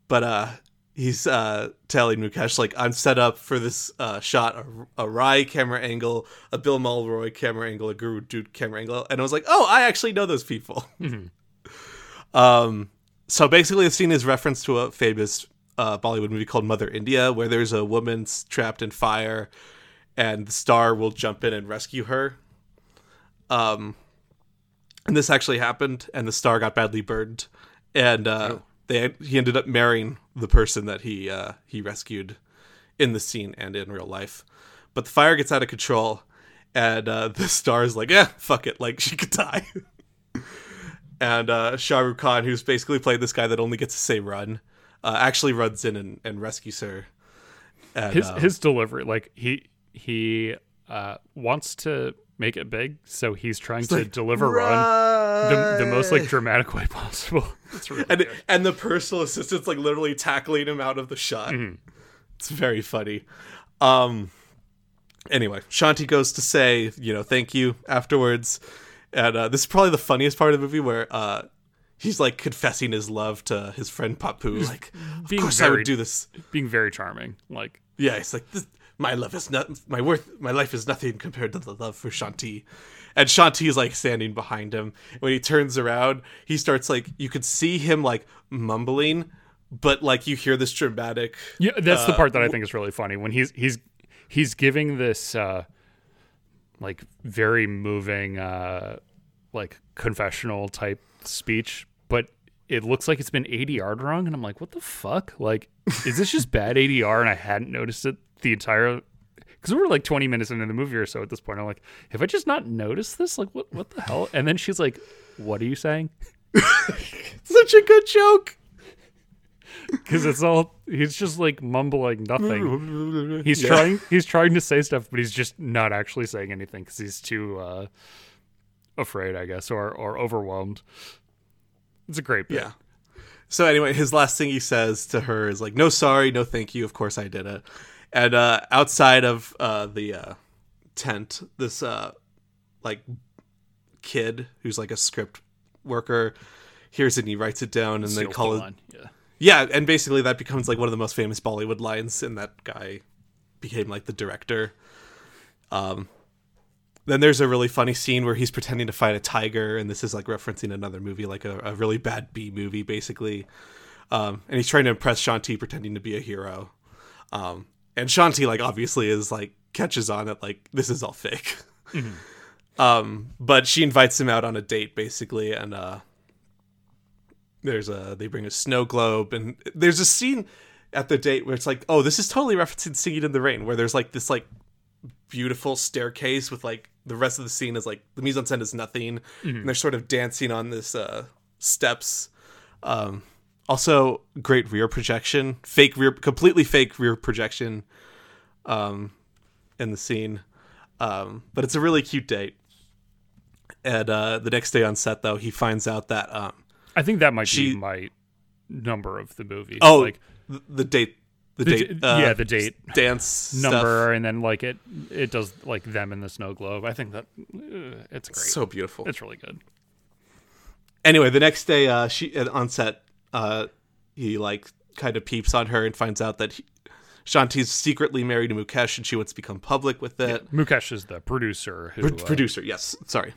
but uh, he's uh, telling Mukesh like, "I'm set up for this uh, shot: a, a Rai camera angle, a Bimal Roy camera angle, a Guru Dutt camera angle." And I was like, "Oh, I actually know those people." <laughs> um, so basically, the scene is reference to a famous uh, Bollywood movie called Mother India, where there's a woman trapped in fire, and the star will jump in and rescue her. Um, and this actually happened, and the star got badly burned, and uh, they he ended up marrying the person that he uh, he rescued in the scene and in real life. But the fire gets out of control, and uh, the star is like, "Yeah, fuck it, like <laughs> she could die." and uh, Shah Rukh Khan, who's basically played this guy that only gets to say run, uh, actually runs in and, and rescues her. And, His uh, his delivery, like he he uh wants to make it big, so he's trying to like, deliver run the, the most like dramatic way possible. <laughs> It's really and and the personal assistant's like literally tackling him out of the shot. It's very funny. Um anyway, Shanti goes to say, you know, thank you afterwards. And uh, this is probably the funniest part of the movie where uh he's like confessing his love to his friend Papu. Like, of being course I would do this. being very charming. Like Yeah, it's like this, my love is not my worth. My life is nothing compared to the love for Shanti. And Shanti is like standing behind him. When he turns around, he starts like you could see him like mumbling, but like you hear this dramatic. Yeah, that's the Uh, part that I think is really funny when he's he's he's giving this uh like very moving uh like confessional type speech, but it looks like it's been ADR'd wrong and I'm like, what the fuck? Like is this just bad ADR and I hadn't noticed it the entire because we were like 20 minutes into the movie or so at this point. I'm like, have I just not noticed this? Like, what what the hell? And then she's like, what are you saying? <laughs> <laughs> Such a good joke. because it's all he's just like mumbling nothing. <laughs> He's Yeah. trying he's trying to say stuff, but he's just not actually saying anything because he's too uh, afraid, I guess, or or overwhelmed. It's a great bit. Yeah. So anyway, his last thing he says to her is like, "No, sorry, no, thank you. Of course I did it." And uh, outside of uh, the uh, tent, this uh, like kid who's like a script worker hears it and he writes it down, and they call the it. Yeah. Yeah, and basically that becomes like one of the most famous Bollywood lines, and that guy became like the director. Um, then there's a really funny scene where he's pretending to fight a tiger, and this is like referencing another movie, like a, a really bad B movie, basically. Um, and he's trying to impress Shanti, pretending to be a hero. Um, and Shanti, like, obviously is like catches on that like this is all fake. <laughs> um, but she invites him out on a date, basically, and uh, there's a they bring a snow globe, and there's a scene at the date where it's like, oh, this is totally referencing Singing in the Rain, where there's like this like beautiful staircase with like the rest of the scene is like the mise en scène is nothing, and they're sort of dancing on this uh, steps. Um, also, great rear projection, fake rear, completely fake rear projection, um, in the scene. Um, but it's a really cute date. And uh, the next day on set, though, he finds out that um, I think that might She- be my number of the movie. oh, like the, the date, the, the date, d- uh, yeah, the date dance stuff. number, and then like it it does like them in the snow globe. I think that uh, it's great. so beautiful. it's really good. anyway, the next day, uh, she uh, on set, uh, he like kind of peeps on her and finds out that he, Shanti's secretly married to Mukesh, and she wants to become public with it. Mukesh is the producer who Pro- uh, producer, yes, sorry.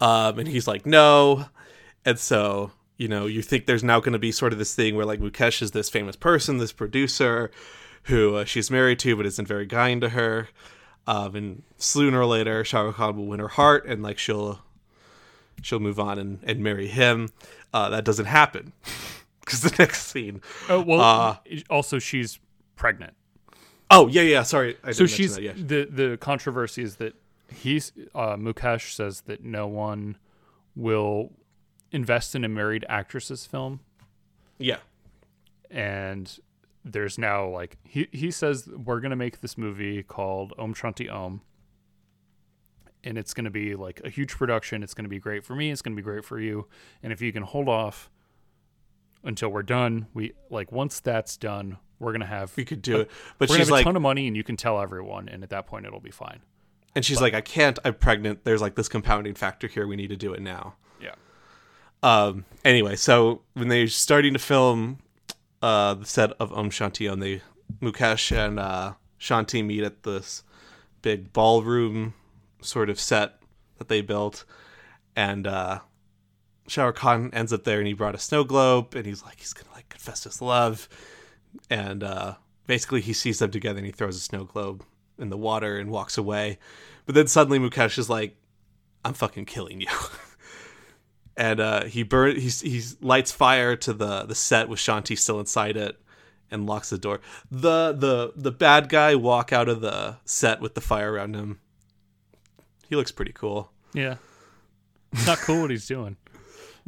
Um, and he's like, no, and so you know, you think there's now going to be sort of this thing where like Mukesh is this famous person, this producer, who uh, she's married to, but isn't very kind to her. Um, and sooner or later, Shah Rukh Khan will win her heart, and like she'll she'll move on and, and marry him. Uh, that doesn't happen <laughs> because the next scene. Oh well. Uh, also, she's pregnant. Oh yeah, yeah. Sorry, I didn't So she's that, yeah. the the controversy is that he's uh, Mukesh says that no one will invest in a married actress's film, yeah. and there's now like he he says we're gonna make this movie called Om Shanti Om. And it's going to be like a huge production. It's going to be great for me. It's going to be great for you. And if you can hold off until we're done, we like once that's done, we're going to have We could do it, but she's have a like, ton of money, and you can tell everyone, and at that point, it'll be fine. and she's like, I can't. I'm pregnant. There's like this compounding factor here. We need to do it now. Yeah. Um. Anyway, so when they're starting to film uh, the set of Om Shanti Om, they Mukesh and uh, Shanti meet at this big ballroom sort of set that they built, and uh, Rukh Khan ends up there, and he brought a snow globe, and he's like, he's gonna like confess his love, and uh, basically he sees them together, and he throws a snow globe in the water and walks away, but then suddenly Mukesh is like, I'm fucking killing you. <laughs> and uh, he burn he he lights fire to the the set with Shanti still inside it and locks the door. The the the bad guy walk out of the set with the fire around him. He looks pretty cool. Yeah. It's not cool what he's doing. <laughs>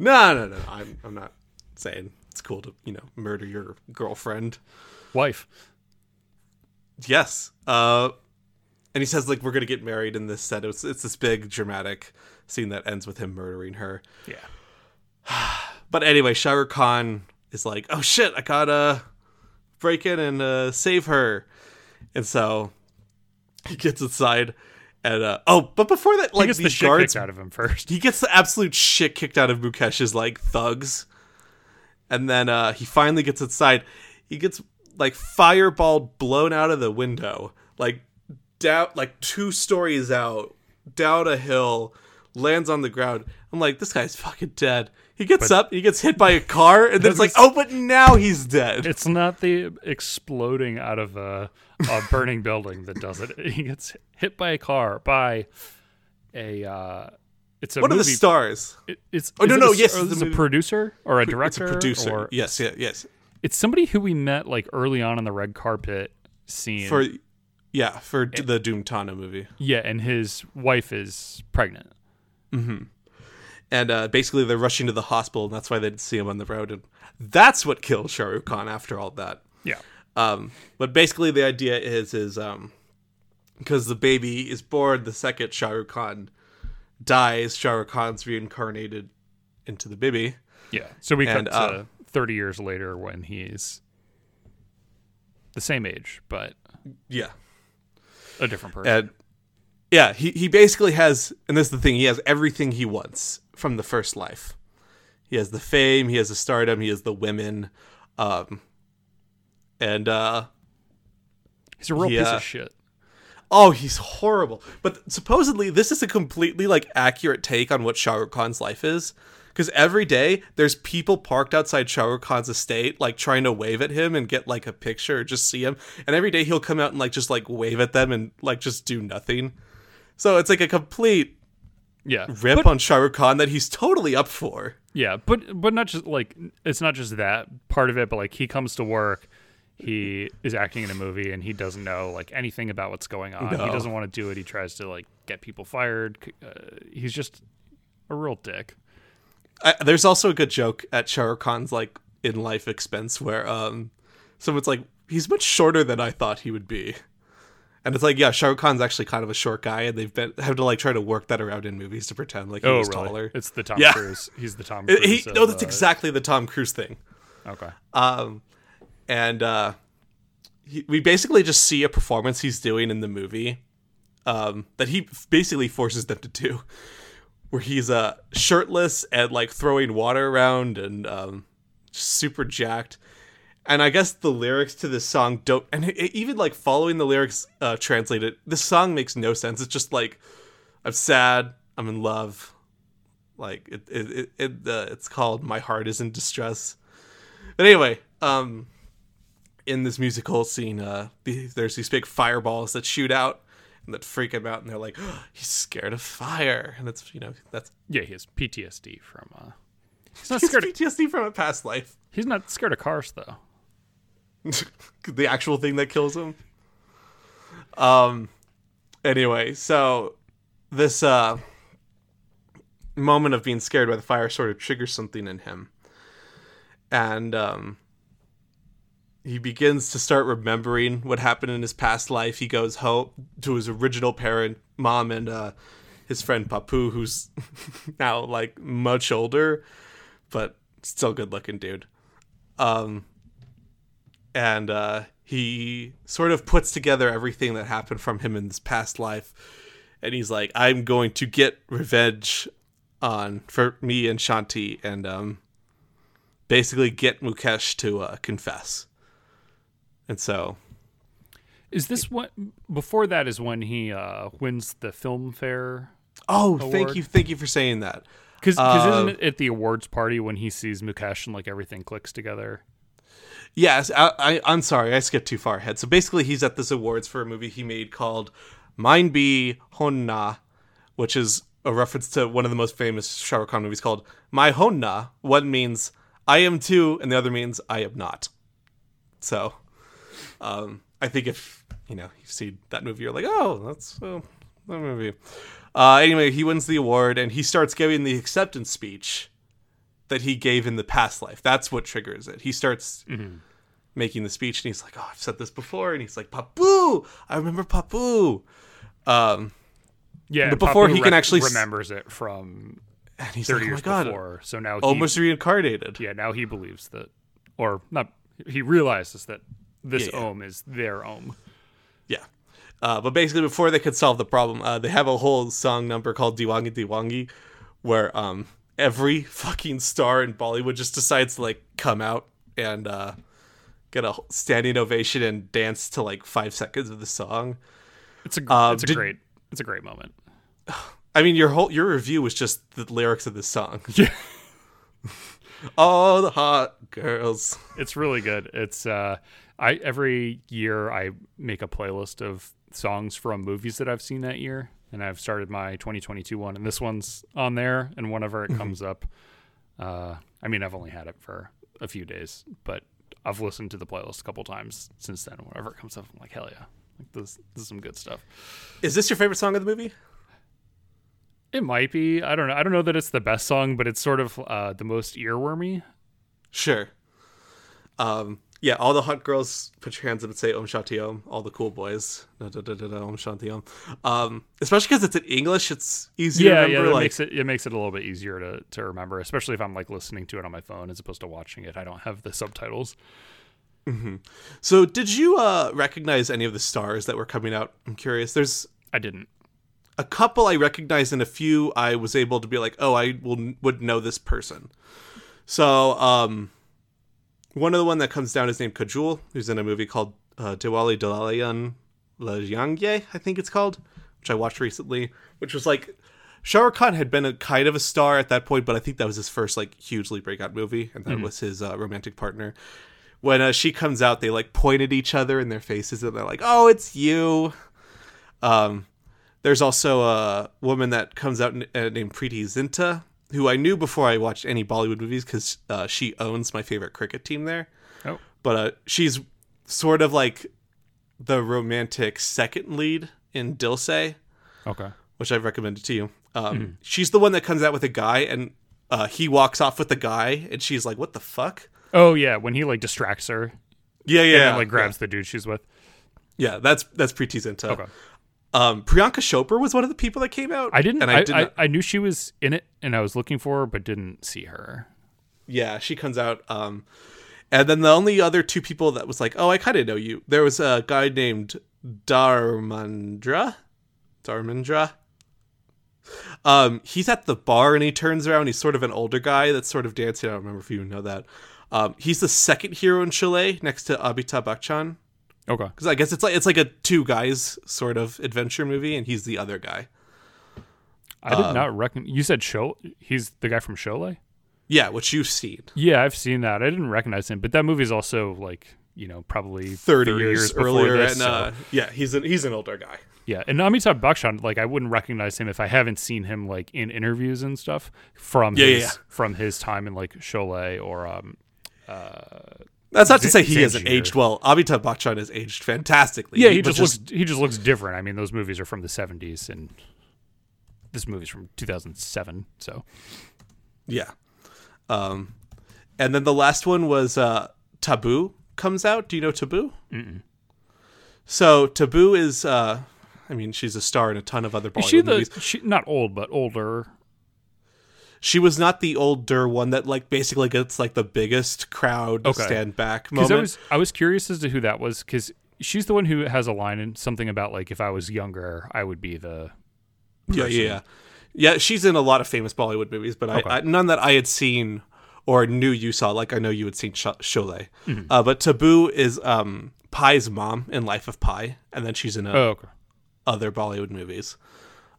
No, no, no. I'm I'm not saying it's cool to you know murder your girlfriend. Wife. Yes. Uh, and he says like we're gonna get married in this set. It's it's this big dramatic scene that ends with him murdering her. Yeah. <sighs> But anyway, Shah Khan is like, "Oh shit, I gotta break in and uh, save her," and so he gets inside. And uh, oh, but before that, He like gets the shit guards, kicked out of him first. he gets the absolute shit kicked out of Mukesh's like thugs, and then uh, he finally gets inside. He gets like fireball blown out of the window, like down, like two stories out, down a hill, lands on the ground. I'm like, this guy's fucking dead. He gets up, he gets hit by a car, and then it's like, <laughs> oh, but now he's dead. It's not the exploding out of a, a burning building that does it. <laughs> He gets hit by a car by a. Uh, it's a What are movie. the stars? it- it's Oh, no, no, a, yes, it's a it a movie- producer or a director. It's a producer. Or, yes, yeah, yes. It's somebody who we met like early on in the red carpet scene. For yeah, for the Dhoom Taana movie. yeah, and his wife is pregnant. And uh, basically they're rushing to the hospital, and that's why they didn't see him on the road, and that's what kills Shah Rukh Khan after all that. Yeah. Um, but basically, the idea is is um, because the baby is born, the second Shah Rukh Khan dies, Shah Rukh Khan's reincarnated into the baby. Yeah. So we And, cut uh, to 30 years later when he's the same age, but Yeah, a different person. and yeah, he he basically has, and this is the thing, he has everything he wants from the first life. He has the fame, he has the stardom, he has the women, um, and uh, he's a real piece yeah. of shit. Oh, he's horrible. But supposedly, this is a completely like accurate take on what Shah Rukh Khan's life is. Because every day there's people parked outside Shah Rukh Khan's estate, like trying to wave at him and get like a picture or just see him. And every day he'll come out and like just like wave at them and like just do nothing. So it's like a complete Yeah. rip But- on Shah Rukh Khan that he's totally up for. Yeah, but but not just like it's not just that part of it, but like he comes to work, he is acting in a movie and he doesn't know like anything about what's going on. He doesn't want to do it. He tries to like get people fired. Uh, he's just a real dick. I, there's also a good joke at Shah Rukh Khan's like in life expense where um someone's like he's much shorter than I thought he would be, and it's like yeah Shah Rukh Khan's actually kind of a short guy and they've been have to like try to work that around in movies to pretend like he was taller. It's the Tom Yeah. Cruise. He's the Tom <laughs> Cruise. he, of, no, that's uh, exactly the Tom Cruise thing. Okay. Um, and uh, he, we basically just see a performance he's doing in the movie um, that he basically forces them to do, where he's uh, shirtless and like throwing water around and um, super jacked. And I guess the lyrics to this song don't, and it, it- even like following the lyrics uh, translated, this song makes no sense. It's just like, I'm sad, I'm in love. Like it, it, it, it uh, it's called "My Heart Is in Distress." But anyway, um, in this musical scene, uh, the, there's these big fireballs that shoot out and that freak him out, and they're like, "He's scared of fire," and it's you know that's Yeah, he has PTSD from. Uh, he's not scared. Of, PTSD from a past life. he's not scared of cars though. <laughs> the actual thing that kills him. Um. Anyway, so this uh moment of being scared by the fire sort of triggers something in him, and um. He begins to start remembering what happened in his past life. He goes home to his original parent, mom, and uh, his friend Papu, who's <laughs> now like much older, but still good looking dude. Um, and uh, he sort of puts together everything that happened from him in this past life and he's like i'm going to get revenge on for me and shanti and um, basically get mukesh to uh, confess and so Is this what before that is when he uh, wins the Filmfare? oh thank you thank you for saying that Because Uh, isn't it at the awards party when he sees Mukesh and like everything clicks together? Yes, I, I, I'm sorry, I skipped too far ahead. So basically, he's at this awards for a movie he made called Mine Be Honna, which is a reference to one of the most famous Shah Rukh Khan movies called My Honna. One means I am too, and the other means I am not. So, um, I think if you know you've seen that movie, you're like, oh, that's uh, that movie. Uh, anyway, he wins the award, and he starts giving the acceptance speech that he gave in the past life. That's what triggers it. He starts making the speech, and he's like, "Oh, I've said this before," and he's like, "Papu, I remember Papu." Um, Yeah, But before Papu he can rec- actually remembers it from and he's thirty like, "Oh years god, before. So now he, almost reincarnated." yeah, now he believes that, or not. He realizes that this Yeah, yeah. Om is their Om. Yeah. Uh, but basically, before they could solve the problem, uh, they have a whole song number called Deewangi Deewangi, where um, every fucking star in Bollywood just decides to like come out and uh, get a standing ovation and dance to like five seconds of the song. It's a Uh, it's a did- great it's a great moment. <sighs> I mean, your whole your review was just the lyrics of this song. <laughs> Yeah. <laughs> All the hot girls. It's really good. It's uh I every year I make a playlist of songs from movies that I've seen that year and I've started my 2022 one and this one's on there and whenever Mm-hmm. it comes up uh I mean I've only had it for a few days but I've listened to the playlist a couple times since then whenever it comes up I'm like, hell yeah. Like this, this is some good stuff. Is this your favorite song of the movie? It might be. I don't know. I don't know that it's the best song, but it's sort of uh, the most earwormy. Sure. Um, yeah, all the hot girls put your hands up and say Om Shanti Om. All the cool boys, da, da, da, da, da, Om Shanti Om. Um, especially because it's in English, it's easy Yeah, to yeah. remember. That like, makes it it makes it a little bit easier to to remember, especially if I'm like listening to it on my phone as opposed to watching it. I don't have the subtitles. so, did you uh, recognize any of the stars that were coming out? I'm curious. There's I didn't. a couple I recognized, and a few I was able to be like, oh, I will would know this person. So, um, one of the one that comes down is named Kajol, who's in a movie called uh, Diwali Dalalian Lajangye, I think it's called, which I watched recently, which was like Shah Rukh Khan had been a kind of a star at that point, but I think that was his first like hugely breakout movie, and that was his uh, romantic partner. When uh, she comes out, they like point at each other in their faces, and they're like, "Oh, it's you." Um, there's also a woman that comes out n- uh, named Preity Zinta, who I knew before I watched any Bollywood movies because uh, she owns my favorite cricket team there. Oh. But uh, she's sort of like the romantic second lead in Dil Se, Okay. which I've recommended to you. Um, She's the one that comes out with a guy, and uh, he walks off with the guy, and she's like, "What the fuck?" Oh yeah, when he like distracts her Yeah, and yeah, then, like grabs the dude she's with. Yeah, that's that's Preity Zinta. Okay. Um, Priyanka Chopra was one of the people that came out. I didn't. I, I, didn't. I, knew she was in it, and I was looking for her, but didn't see her. yeah, she comes out. Um, and then the only other two people that was like, oh, I kind of know you. There was a guy named Dharmendra. Dharmendra. Um, he's at the bar and he turns around. He's sort of an older guy that's sort of dancing. I don't remember if you know that. Um, he's the second hero in Sholay next to Amitabh Bachchan. Okay. Because I guess it's like it's like a two guys sort of adventure movie, and he's the other guy. I did not reckon. You said Show. He's the guy from Sholay. Yeah, which you've seen. Yeah, I've seen that. I didn't recognize him, but that movie's also like you know probably 30, years, before earlier this, and so- uh, yeah he's an he's an older guy Yeah, and Amitabh Bachchan, like I wouldn't recognize him if I haven't seen him like in interviews and stuff from Yeah, his yeah. from his time in like Sholay or um that's not to say he hasn't aged well Amitabh Bachchan has aged fantastically yeah he but just, looks he just looks different. I mean those movies are from the seventies and this movie's from two thousand seven. So yeah um and then the last one was uh Tabu comes out do you know Tabu Mm-mm. so Tabu is uh I mean, she's a star in a ton of other Bollywood is she the movies. she not old but older? She was not the older one that like basically gets like the biggest crowd Okay. stand back moment. I was I was curious as to who that was because she's the one who has a line in something about like if I was younger I would be the Yeah, yeah, yeah. Yeah, she's in a lot of famous Bollywood movies, but Okay. I, I none that I had seen or knew you saw. Like I know you had seen Sh- Sholay, Mm-hmm. uh, but Tabu is um, Pi's mom in Life of Pi, and then she's in uh, oh okay. other Bollywood movies.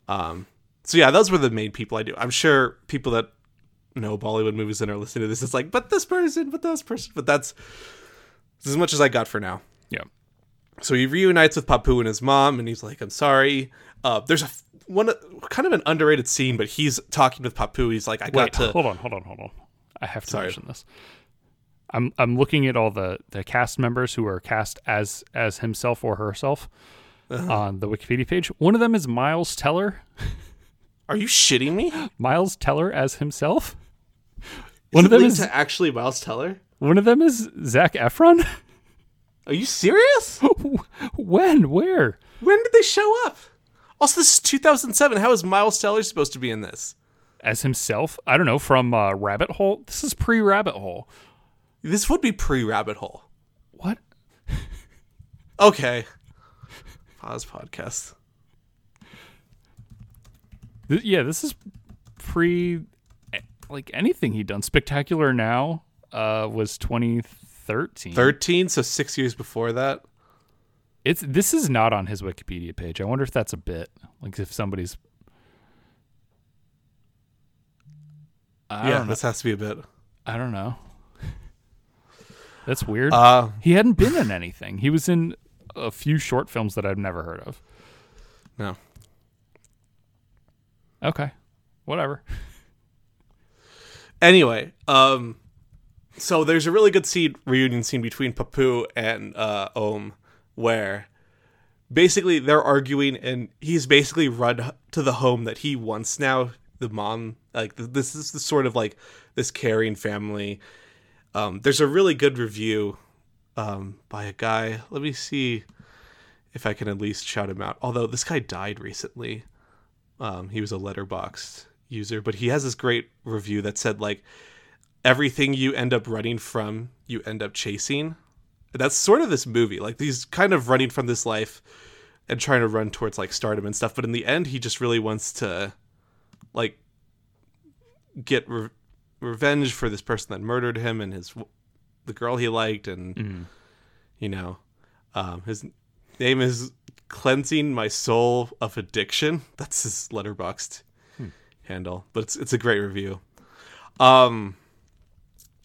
Um, so yeah, those were the main people I do. I'm sure people that know Bollywood movies and are listening to this is like, but this person, but this person, but that's, that's as much as I got for now. yeah So he reunites with Papu and his mom, and he's like, "I'm sorry." Uh, there's a one kind of an underrated scene, but he's talking with Papu. He's like, "I got Wait, to." hold on, hold on, hold on. I have to Sorry. mention this. I'm I'm looking at all the the cast members who are cast as as himself or herself Uh-huh. on the Wikipedia page. One of them is Miles Teller. <laughs> Are you shitting me? Miles Teller as himself. One of them is actually Miles Teller. One of them is Zac Efron. Are you serious? <laughs> when? Where? when did they show up? Also, this is 2007. How is Miles Teller supposed to be in this? As himself? I don't know. From uh, Rabbit Hole. This is pre Rabbit Hole. This would be pre Rabbit Hole. What? Okay. Pause podcast. Th- yeah, this is pre like anything he'd done. Spectacular Now uh, was 2013. 13, so six years before that. It's this is not on his Wikipedia page. I wonder if that's a bit like if somebody's. I yeah, this has to be a bit. I don't know. <laughs> That's weird. Uh, he hadn't been in anything. He was in a few short films that I've never heard of. no. Okay, whatever. <laughs> Anyway, um, so there's a really good scene, reunion scene between Papu and uh, Om, where basically they're arguing and he's basically run to the home that he wants now. The mom like this is the sort of like this caring family. Um there's a really good review um by a guy. Let me see if i can at least shout him out. Although this guy died recently um he was a Letterboxd user but he has this great review that said like everything you end up running from you end up chasing. That's sort of this movie. Like he's kind of running from this life and trying to run towards like stardom and stuff but in the end he just really wants to like get re- revenge for this person that murdered him and his the girl he liked and you know um his name is cleansing my soul of addiction that's his Letterboxd handle but it's it's a great review um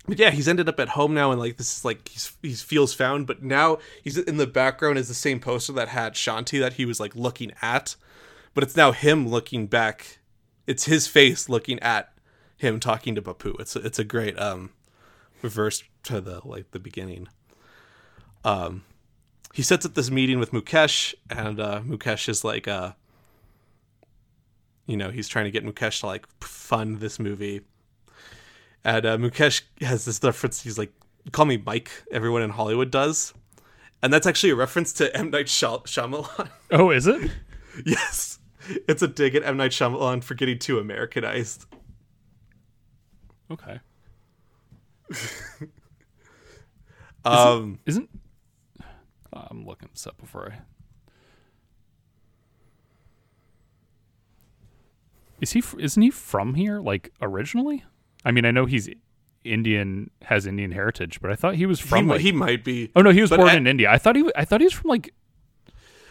but yeah, he's ended up at home now, and like this is like he's he feels found. But now he's in the background is the same poster that had Shanti that he was like looking at, but it's now him looking back. It's his face looking at him talking to Bapu. It's a, it's a great um reverse to the like the beginning. Um, he sets up this meeting with Mukesh, and uh, Mukesh is like uh, you know, he's trying to get Mukesh to like fund this movie and uh, Mukesh has this reference. He's like, "Call me Mike." Everyone in Hollywood does, and that's actually a reference to M Night Shy- Shyamalan. <laughs> Oh, is it? yes, it's a dig at M Night Shyamalan for getting too Americanized. Okay. <laughs> Um, Isn't oh, I'm looking this up before I. Is he? Isn't he from here? Like originally? I mean, I know he's Indian, has Indian heritage, but I thought he was from. mi- like, he might be. oh no, he was born at- in India. I thought he. I thought he was from like.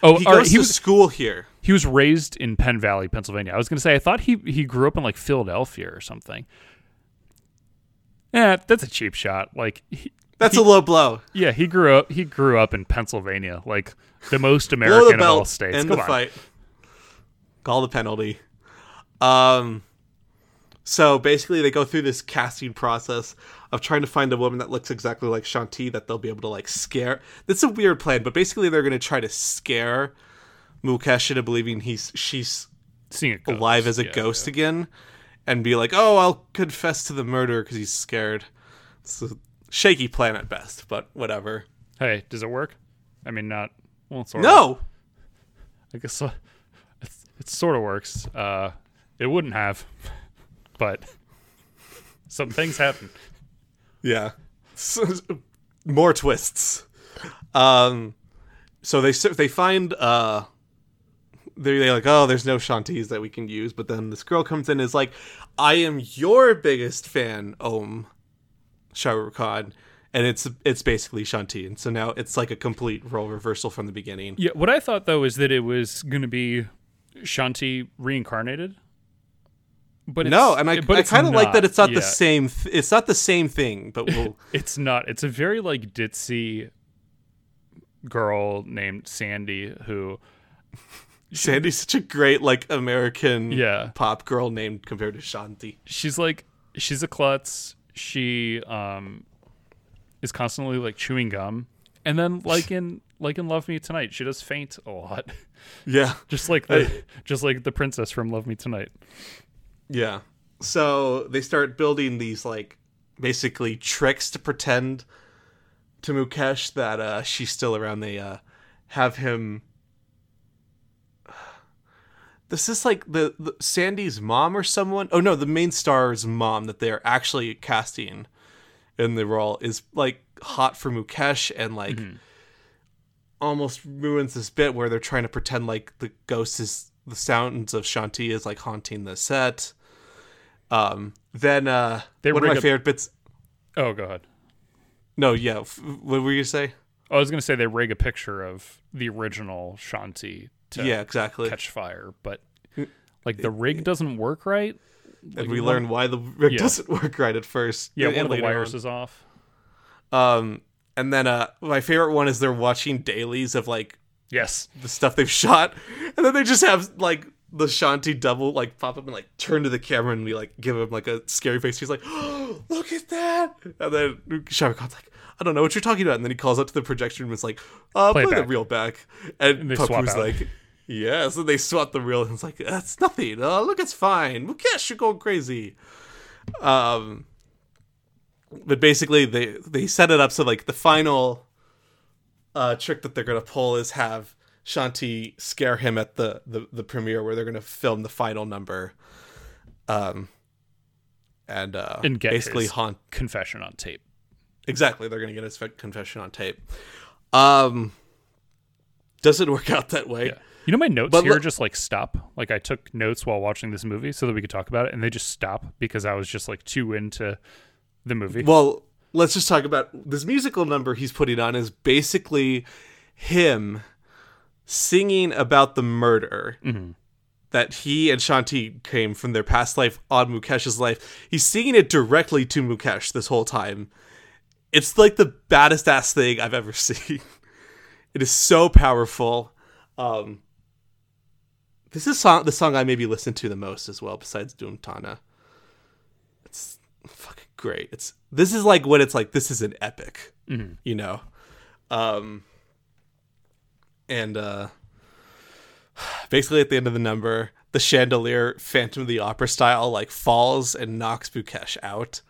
Oh, He goes right, he to was school here. he was raised in Penn Valley, Pennsylvania. I was going to say I thought he he grew up in like Philadelphia or something. Yeah, that's a cheap shot. Like, he, That's he- a low blow. yeah, he grew up. He grew up in Pennsylvania, like the most American the of all states. End Come the on. fight. Call the penalty. Um. So basically, they go through this casting process of trying to find a woman that looks exactly like Shanti that they'll be able to like scare. That's a weird plan, but basically, they're going to try to scare Mukesh into believing he's she's alive as a Yeah, ghost yeah. again, and be like, "Oh, I'll confess to the murder because he's scared." A shaky plan at best, but whatever. Hey, does it work? I mean, not. Well, sort of. No, I guess uh, it's, it sort of works. Uh, it wouldn't have, but some things happen. Yeah. More twists. Um so they they find uh they're, they're like, oh, there's no Shanties that we can use. But then this girl comes in and is like, I am your biggest fan, Om Shah Rukh Khan. And it's it's basically Shanti. And so now it's like a complete role reversal from the beginning. Yeah, what I thought though is that it was going to be Shanti reincarnated. But no, and I, but I kind of like that it's not Yeah. the same. Th- it's not the same thing, but we'll. <laughs> It's not. It's a very like ditzy girl named Sandy who <laughs> Sandy's such a great like American Yeah. pop girl name compared to Shanti. she's like she's a klutz. She um is constantly like chewing gum. And then like in like in Love Me Tonight, she does faint a lot. <laughs> Yeah. just like the just like the princess from Love Me Tonight. Yeah. So they start building these like basically tricks to pretend to Mukesh that uh she's still around. They uh have him This is like the, the Sandy's mom or someone. Oh no, the main star's mom that they're actually casting in the role is like hot for Mukesh and like almost ruins this bit where they're trying to pretend like the ghost is the sounds of Shanti is like haunting the set. Um, then uh, They one of my favorite bits. Oh god. No, yeah. f- What were you gonna say? I was gonna say they rig a picture of the original Shanti to Yeah, exactly. catch fire, but like the rig doesn't work right. and Like, we one- learn why the rig Yeah. doesn't <laughs> work right at first. Yeah, and one of the wires on. is off. Um, and then uh, my favorite one is they're watching dailies of like Yes. the stuff they've <laughs> shot, and then they just have like the Shanti double like pop up and like turn to the camera and we like give him like a scary face. He's like, oh, <gasps> "Look at that!" And then Shah Khan's like, I don't know what you're talking about. And then he calls up to the projection room and is like, uh, Play play, the reel back. And, And they Papu's like, yes. so they swap the reel and it's like, that's nothing. Oh, look, it's fine. Mukesh, you're going crazy. Um, but basically they they set it up so like the final uh, trick that they're gonna pull is have Shanti scare him at the the, the premiere where they're gonna film the final number, um, and uh, And get basically haunt Confession on tape. exactly they're gonna get his confession on tape. Um, doesn't work <laughs> out that way. Yeah. You know, my notes But here look- just like stop. Like I took notes while watching this movie so that we could talk about it, and they just stop because I was just like too into the movie. Well, let's just talk about this musical number he's putting on is basically him singing about the murder that he and Shanti came from their past life on Mukesh's life. He's singing it directly to Mukesh this whole time. It's like the baddest ass thing I've ever <laughs> seen. It is so powerful. Um, this is song, the song I maybe listen to the most as well, besides Dhoom Taana. It's fucking great. It's this is like what it's like. This is an epic, you know. Um, and uh, <sighs> basically at the end of the number, the chandelier, Phantom of the Opera style, like falls and knocks Mukesh out.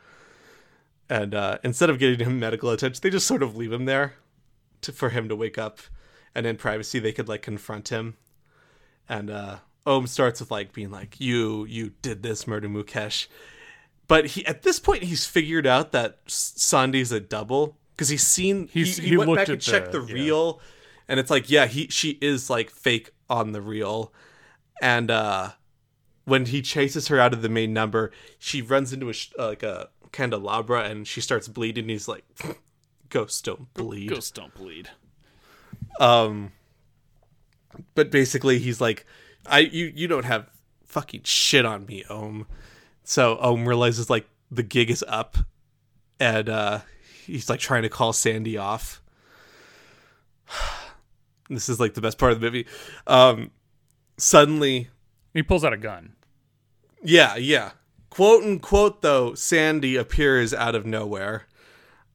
And uh, instead of getting him medical attention, they just sort of leave him there to, for him to wake up, and in privacy they could like confront him. And uh, Om starts with like being like, "You, you did this, murder Mukesh." But he at this point he's figured out that Sandy's a double because he's seen He's- he, he, he went back and checked the, the- yeah. reel, and it's like yeah he she is like fake on the reel, and uh when he chases her out of the main number, she runs into a sh- uh, like a candelabra and she starts bleeding. He's like, "Ghosts don't bleed." Ghosts don't bleed. Um, but basically, he's like, "I you you don't have fucking shit on me, Om." So Om realizes like the gig is up, and uh, he's like trying to call Sandy off. <sighs> this is like the best part of the movie. Um, suddenly, He pulls out a gun. yeah, yeah. Quote unquote, though, Sandy appears out of nowhere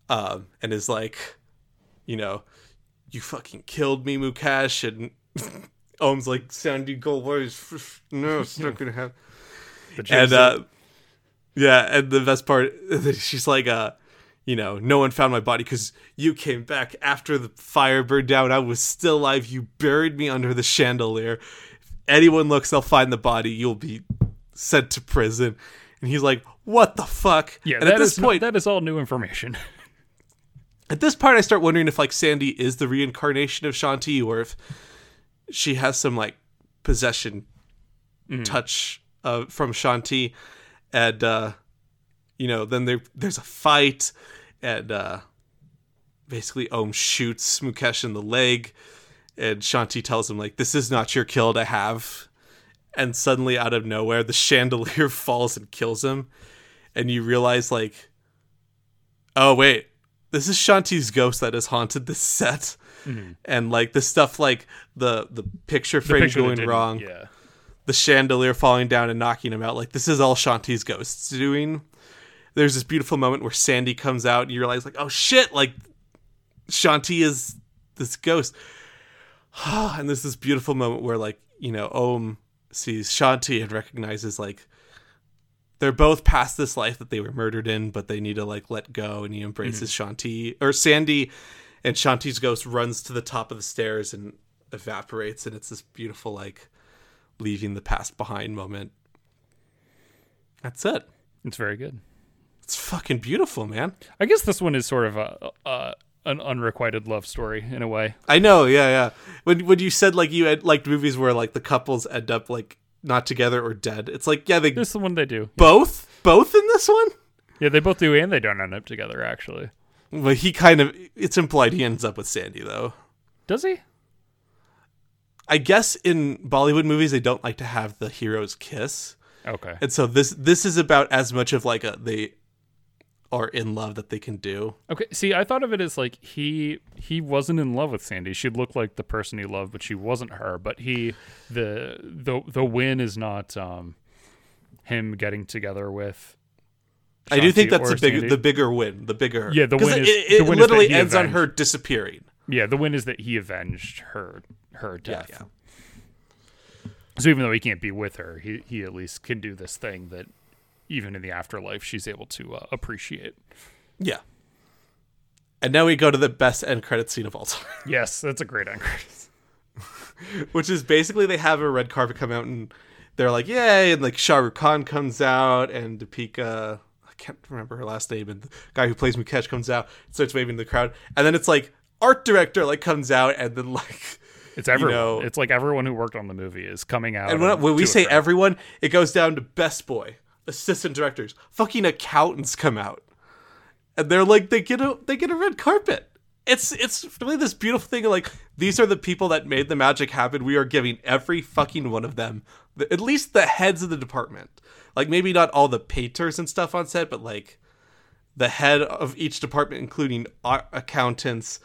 um, and is like, you know, you fucking killed me, Mukesh. And <laughs> Om's like, Sandy, go away. No, it's not to happen. <laughs> And, uh, yeah, and the best part, <laughs> she's like, uh, you know, no one found my body because you came back after the fire burned down. I was still alive. You buried me under the chandelier. If anyone looks, they'll find the body. You'll be sent to prison. And he's like, what the fuck? yeah, and that at this is- point, that is all new information. at this part, I start wondering if like Sandy is the reincarnation of Shanti or if she has some like possession touch uh, from Shanti, and uh, you know, then there there's a fight, and uh, basically Om shoots Mukesh in the leg, and Shanti tells him like, "This is not your kill to have," and suddenly out of nowhere, the chandelier <laughs> falls and kills him, and you realize like, oh wait, this is Shanti's ghost that has haunted this set. Mm-hmm. And like the stuff like the the picture The frame picture going wrong, Yeah. the chandelier falling down and knocking him out. Like this is all Shanti's ghosts doing. There's this beautiful moment where Sandy comes out and you realize like, oh shit, like Shanti is this ghost. <sighs> and there's this beautiful moment where like, you know, Om sees Shanti and recognizes like they're both past this life that they were murdered in, but they need to like let go and he embraces mm-hmm. Shanti or Sandy and Shanti's ghost runs to the top of the stairs and evaporates and it's this beautiful like leaving the past behind moment. That's it. It's very good. It's fucking beautiful, man. I guess this one is sort of a, a an unrequited love story in a way. I know, yeah, yeah. When when you said like you had liked movies where like the couples end up like not together or dead, it's like yeah, they This is the one they do. both both in this one. Yeah, they both do, and they don't end up together. Actually, But he kind of it's implied he ends up with Sandy though. does he? I guess in Bollywood movies they don't like to have the heroes kiss. Okay. And so this this is about as much of like a they are in love that they can do. Okay. See, I thought of it as like he he wasn't in love with Sandy. She looked like the person he loved, but she wasn't her. But he the the the win is not um him getting together with I do think that's the bigger the bigger win. The bigger Yeah, the win it, is- it, the it win is that literally he ends on her disappearing. Yeah, the win is that he avenged her her death. yeah. So even though he can't be with her, he he at least can do this thing that even in the afterlife she's able to uh, appreciate. Yeah. And now we go to the best end credit scene of all time, <laughs> Yes, that's a great end credits. which is basically they have a red carpet come out and they're like, "Yay!" and like Shah Rukh Khan comes out and Deepika, I can't remember her last name, and the guy who plays Mukesh comes out, starts waving to the crowd, and then it's like art director like comes out and then like. It's everyone. know- it's like everyone who worked on the movie is coming out. And when, when we say crowd. everyone, it goes down to best boy, assistant directors, fucking accountants come out, and they're like they get a they get a red carpet. It's it's really this beautiful thing. Like these are the people that made the magic happen. We are giving every fucking one of them, the, at least the heads of the department. Like maybe not all the painters and stuff on set, but like the head of each department, including accountants,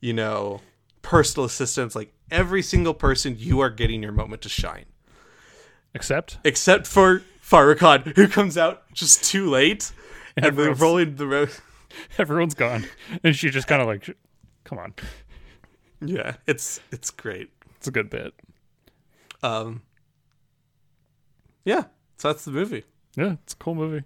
you know, personal assistants, like every single person, you are getting your moment to shine except except for Farah Khan, who comes out just too late, and, they're rolling the road. <laughs> everyone's gone, and she just kind of like, come on, Yeah, it's it's great. it's a good bit. Um, yeah, so that's the movie. Yeah, it's a cool movie.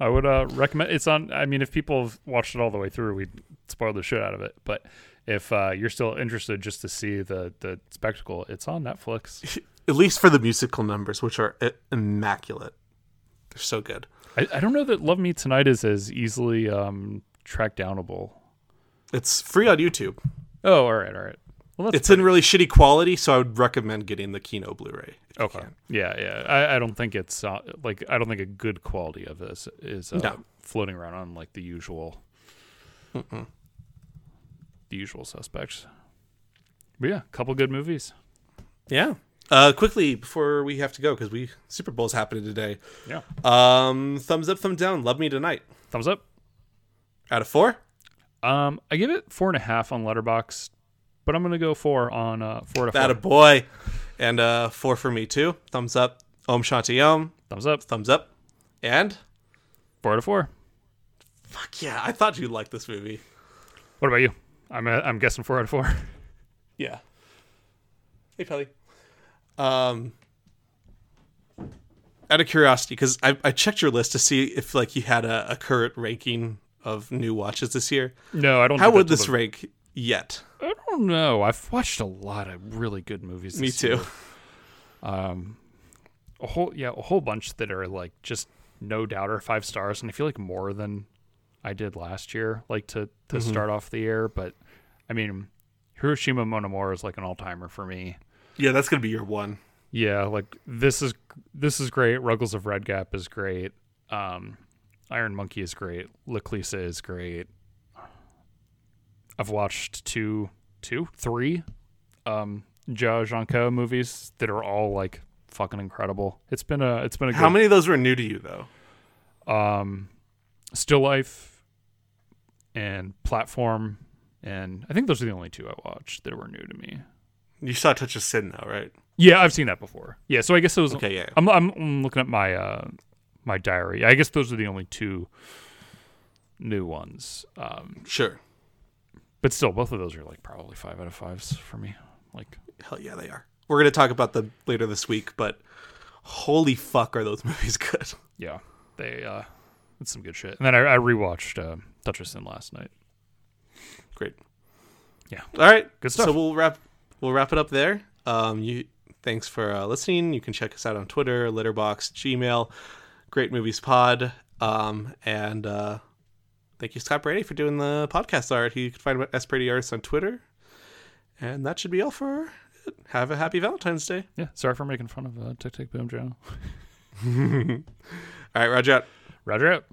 I would uh, recommend. It's on. I mean, if people have watched it all the way through, we'd spoil the shit out of it. But if uh, you're still interested just to see the the spectacle, it's on Netflix. <laughs> At least for the musical numbers, which are immaculate. They're so good. I, I don't know that Love Me Tonight is as easily um, track downable. It's free on YouTube. Oh, all right, all right. Well, that's It's in really shitty quality, so I would recommend getting the Kino Blu-ray. if you okay. can. Yeah, yeah. I, I don't think it's uh, like I don't think a good quality of this is uh, No. floating around on like the usual, the usual suspects. But yeah, a couple good movies. Yeah. Uh, quickly before we have to go because we Super Bowl's happening today. Yeah. Um, thumbs up, thumbs down. Love me tonight. Thumbs up. Out of four. Um, I give it four and a half on Letterboxd, but I'm gonna go four on uh four to That a boy. And uh, four for me too. Thumbs up. Om Shanti Om. Thumbs up. Thumbs up. And Four to four. fuck yeah, I thought you'd like this movie. What about you? I'm uh, I'm guessing four out of four. <laughs> Yeah. Hey, Pelly. Um, out of curiosity, because I, I checked your list to see if like you had a, a current ranking of new watches this year. No, I don't. How would this what rank yet? I don't know. I've watched a lot of really good movies. Me too. year. Um, a whole yeah, a whole bunch that are like just no doubt are five stars, and I feel like more than I did last year. Like to to Mm-hmm. start off the year, but I mean, Hiroshima Mon Amour is like an all timer for me. Yeah, that's gonna be your one. Yeah, like this is this is great. Ruggles of Red Gap is great. Um, Iron Monkey is great. L'Eclisse is great. I've watched two, two, three, um, Jia Zhangke movies that are all like fucking incredible. It's been a it's been a How good, many of those were new to you though? um, Still Life and Platform, and I think those are the only two I watched that were new to me. You saw Touch of Sin though, right? Yeah, I've seen that before. Yeah, so I guess those. Are. Okay, yeah. I'm, I'm I'm looking at my uh my diary. I guess those are the only two new ones. Um, Sure. But still, both of those are like probably five out of fives for me. Like, Hell yeah, they are. We're gonna talk about them later this week, but holy fuck, are those <laughs> movies good? yeah, they uh, it's some good shit. And then I, I rewatched uh, of last night. Great. Yeah. All right. Good stuff. So we'll wrap we'll wrap it up there. Um, you thanks for uh, listening. You can check us out on Twitter, Letterboxd, Gmail, Great Movies Pod, um, and uh, thank you Scott Brady for doing the podcast art. You can find him at S Brady Arts on Twitter, and that should be all for. it. Have a happy Valentine's Day. Yeah, sorry for making fun of uh, Tick Tick Boom Joe. <laughs> All right, Roger. out. Roger out.